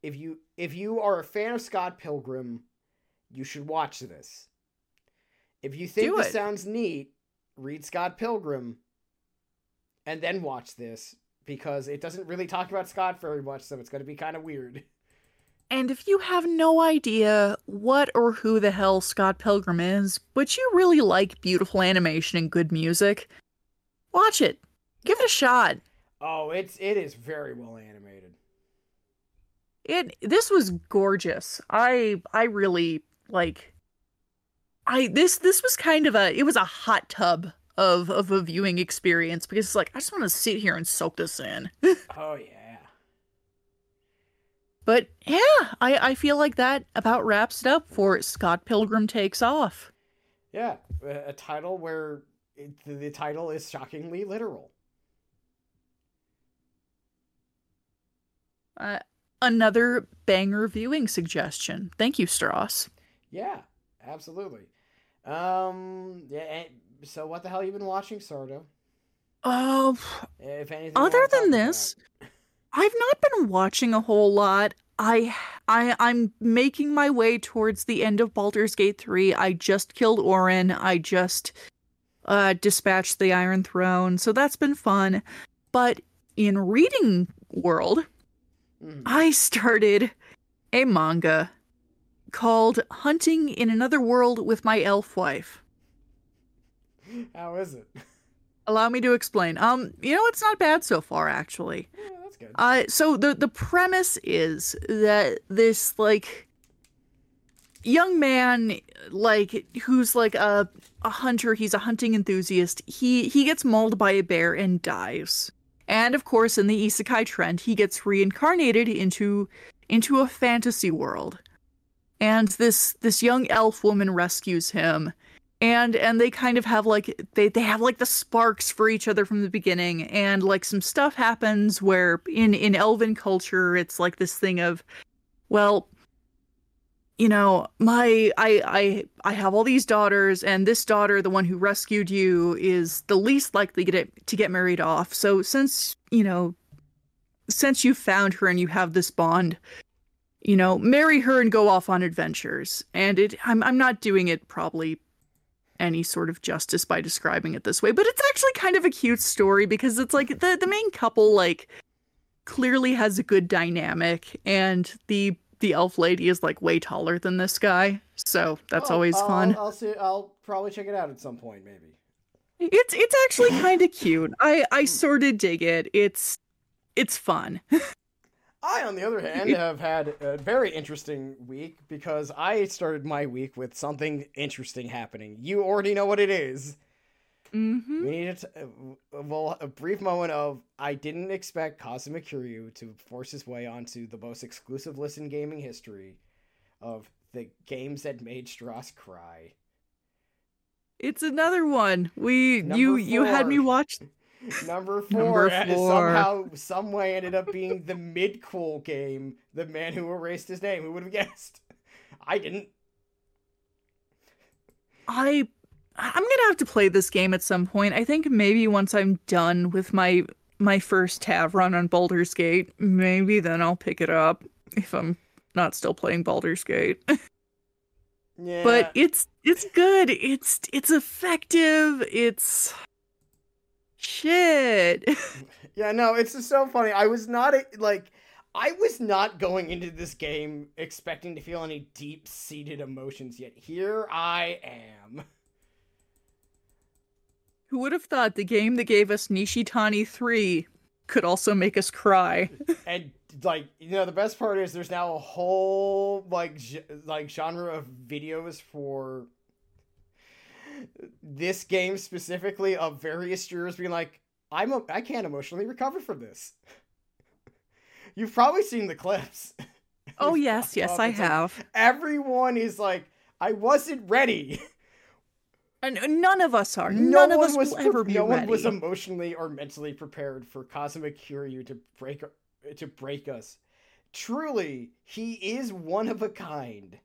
if you if you are a fan of Scott Pilgrim, you should watch this. If you think Do this it. sounds neat, read Scott Pilgrim and then watch this because it doesn't really talk about Scott very much, so it's going to be kind of weird. And if you have no idea what or who the hell Scott Pilgrim is, but you really like beautiful animation and good music, watch it. Give it a shot. Oh, it's it is very well animated. It this was gorgeous. I I really like I this this was kind of a it was a hot tub of of a viewing experience because it's like I just want to sit here and soak this in. Oh yeah. But yeah, I I feel like that about wraps it up for Scott Pilgrim takes off. Yeah, a title where it, the, the title is shockingly literal. Uh, another banger viewing suggestion. Thank you, Stross. Yeah, absolutely. Um, yeah. and- So what the hell you been watching, Sardo? Oh, If anything. other than this, I've not been watching a whole lot. I I I'm making my way towards the end of Baldur's Gate 3. I just killed Orin. I just uh dispatched the Iron Throne. So that's been fun. But in reading world, Mhm. I started a manga called Hunting in Another World with My Elf Wife. How is it? Allow me to explain. Um, you know, it's not bad so far actually. Yeah, that's good. Uh, so the the premise is that this like young man like who's like a a hunter he's a hunting enthusiast he he gets mauled by a bear and dies and of course in the isekai trend he gets reincarnated into into a fantasy world and this this young elf woman rescues him. And and they kind of have like they they have like the sparks for each other from the beginning. And like some stuff happens where in in elven culture it's like this thing of well you know my i i i have all these daughters and this daughter the one who rescued you is the least likely to get to get married off. So since you know since you found her and you have this bond you know marry her and go off on adventures. And it i'm i'm not doing it probably any sort of justice by describing it this way but it's actually kind of a cute story because it's like the the main couple like clearly has a good dynamic and the the elf lady is like way taller than this guy. So that's Oh, always I'll- fun. I'll, I'll see. I'll probably check it out at some point, maybe. it's it's actually kind of cute. I i sort of dig it. It's it's fun I, on the other hand, have had a very interesting week because I started my week with something interesting happening. You already know what it is. hmm We needed to, uh, well, a brief moment of I didn't expect Kazuma Kiryu to force his way onto the most exclusive list in gaming history of the games that made Stross cry. it's another one we Number you you had me watch Number Number four, uh, four. somehow, some way ended up being the mid cool game. The man who erased his name. Who would have guessed? I didn't. I I'm gonna have to play this game at some point. I think maybe once I'm done with my my first tab run on Baldur's Gate, maybe then I'll pick it up if I'm not still playing Baldur's Gate. Yeah. But it's it's good. It's it's effective. It's shit. Yeah, no, it's just so funny. I was not like I was not going into this game expecting to feel any deep-seated emotions yet. Here I am. Who would have thought the game that gave us Nishitani 3 could also make us cry? And like, you know, the best part is there's now a whole like like genre of videos for this game specifically of various jurors being like, I'm a- I can't emotionally recover from this. You've probably seen the clips. Oh yes, yes I like, have. everyone is like, I wasn't ready. And none of us are. no None of one us was will pre- ever be no ready. one was emotionally or mentally prepared for Kazuma Kiryu to break to break us. Truly, he is one of a kind.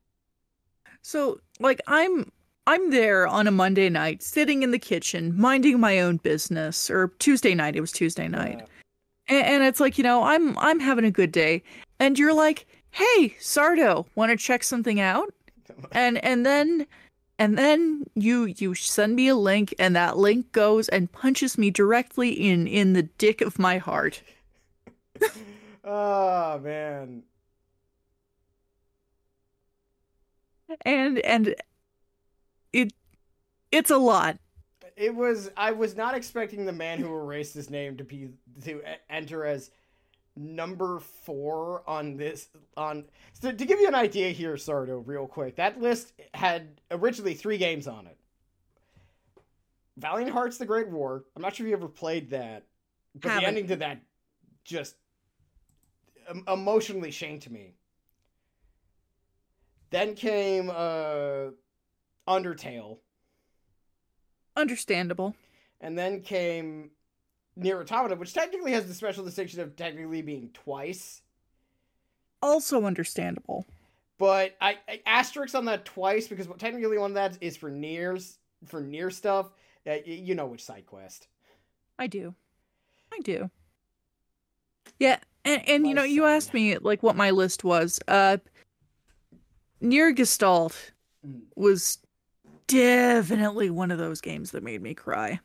So, like, I'm I'm there on a Monday night, sitting in the kitchen, minding my own business, or Tuesday night. It was Tuesday night, Uh, and, and it's like you know, I'm I'm having a good day, and you're like, "Hey, Sardo, want to check something out?" And and then and then you you send me a link, and that link goes and punches me directly in in the dick of my heart. oh man. and and it's a lot It was I was not expecting the man who erased his name to be to enter as number 4 on this on so to give you an idea here Sardo real quick. That list had originally 3 games on it. Valiant Hearts: The Great War. I'm not sure if you ever played that, but the Haven't. ending to that just emotionally shamed me. Then came uh Undertale. Understandable And then came Nier Automata, which technically has the special distinction of technically being twice. also understandable But I, I asterisk on that twice because what technically one of that is for Nier's for Nier stuff. Uh, y- you know which side quest. i do i do yeah and, and you know you asked me like what my list was uh Nier Gestalt Mm. was definitely one of those games that made me cry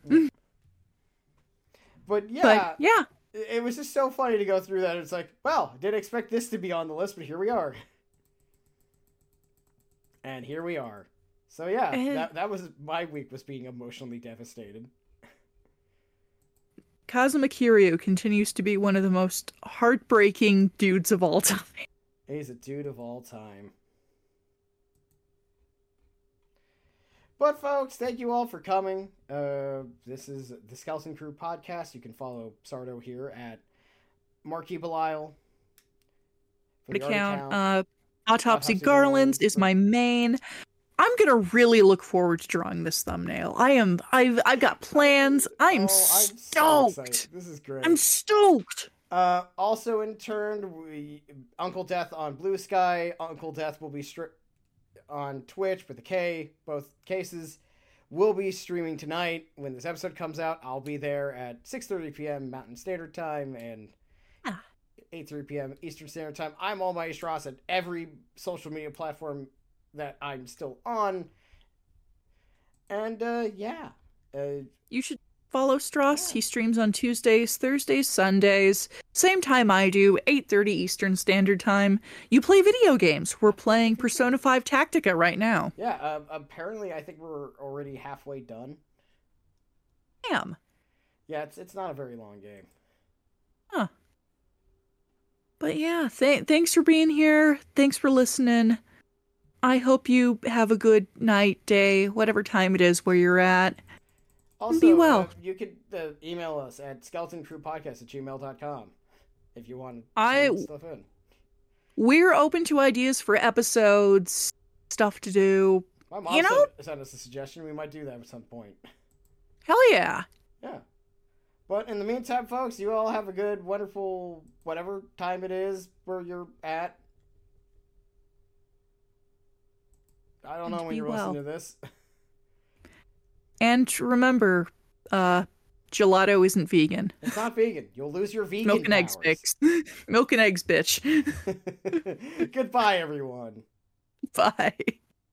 But yeah, but yeah it was just so funny to go through that. It's like, well, didn't expect this to be on the list, but here we are. And here we are. So yeah, And- that that was my week was being emotionally devastated. kazuma kiryu continues to be one of the most heartbreaking dudes of all time He's a dude of all time. But folks, thank you all for coming. Uh, this is the Skeleton Crew podcast. You can follow Sardo here at Marky Belial. the account. Uh, Autopsy, Autopsy Garlands Garlands. is my main. I'm gonna really look forward to drawing this thumbnail. I am. I've. I've got plans. I'm, Oh, I'm stoked. excited. This is great. I'm stoked. Uh, also in turn, we UnkleDeath on Blue Sky. UnkleDeath will be stri- on Twitch with the K, Both cases will be streaming tonight when this episode comes out. I'll be there at 6:30 p.m. Mountain Standard Time and Ah. 8:30 p.m. Eastern Standard Time. I'm all my Ross at every social media platform that I'm still on. And uh, yeah, uh, You should follow Stross. Yeah. He streams on Tuesdays, Thursdays, Sundays, same time I do, 8:30 Eastern Standard Time. You play video games. We're playing Persona 5 Tactica right now. yeah. Uh, apparently, I think we're already halfway done. Damn. Yeah, it's it's not a very long game. Huh. But yeah, th- thanks for being here. Thanks for listening. I hope you have a good night, day, whatever time it is where you're at. Also, Be well. uh, you could uh, email us at skeletoncrewpodcast at gmail.com if you want to I- stuff in. We're open to ideas for episodes, stuff to do. My mom You sent- know- sent us a suggestion. We might do that at some point. Hell yeah. Yeah. But in the meantime, folks, you all have a good, wonderful, whatever time it is where you're at. I don't know when you're well. listening to this. And remember, uh, gelato isn't vegan. It's not vegan. You'll lose your vegan Milk and eggs, powers. bitch. Milk and eggs, bitch. Goodbye, everyone. Bye.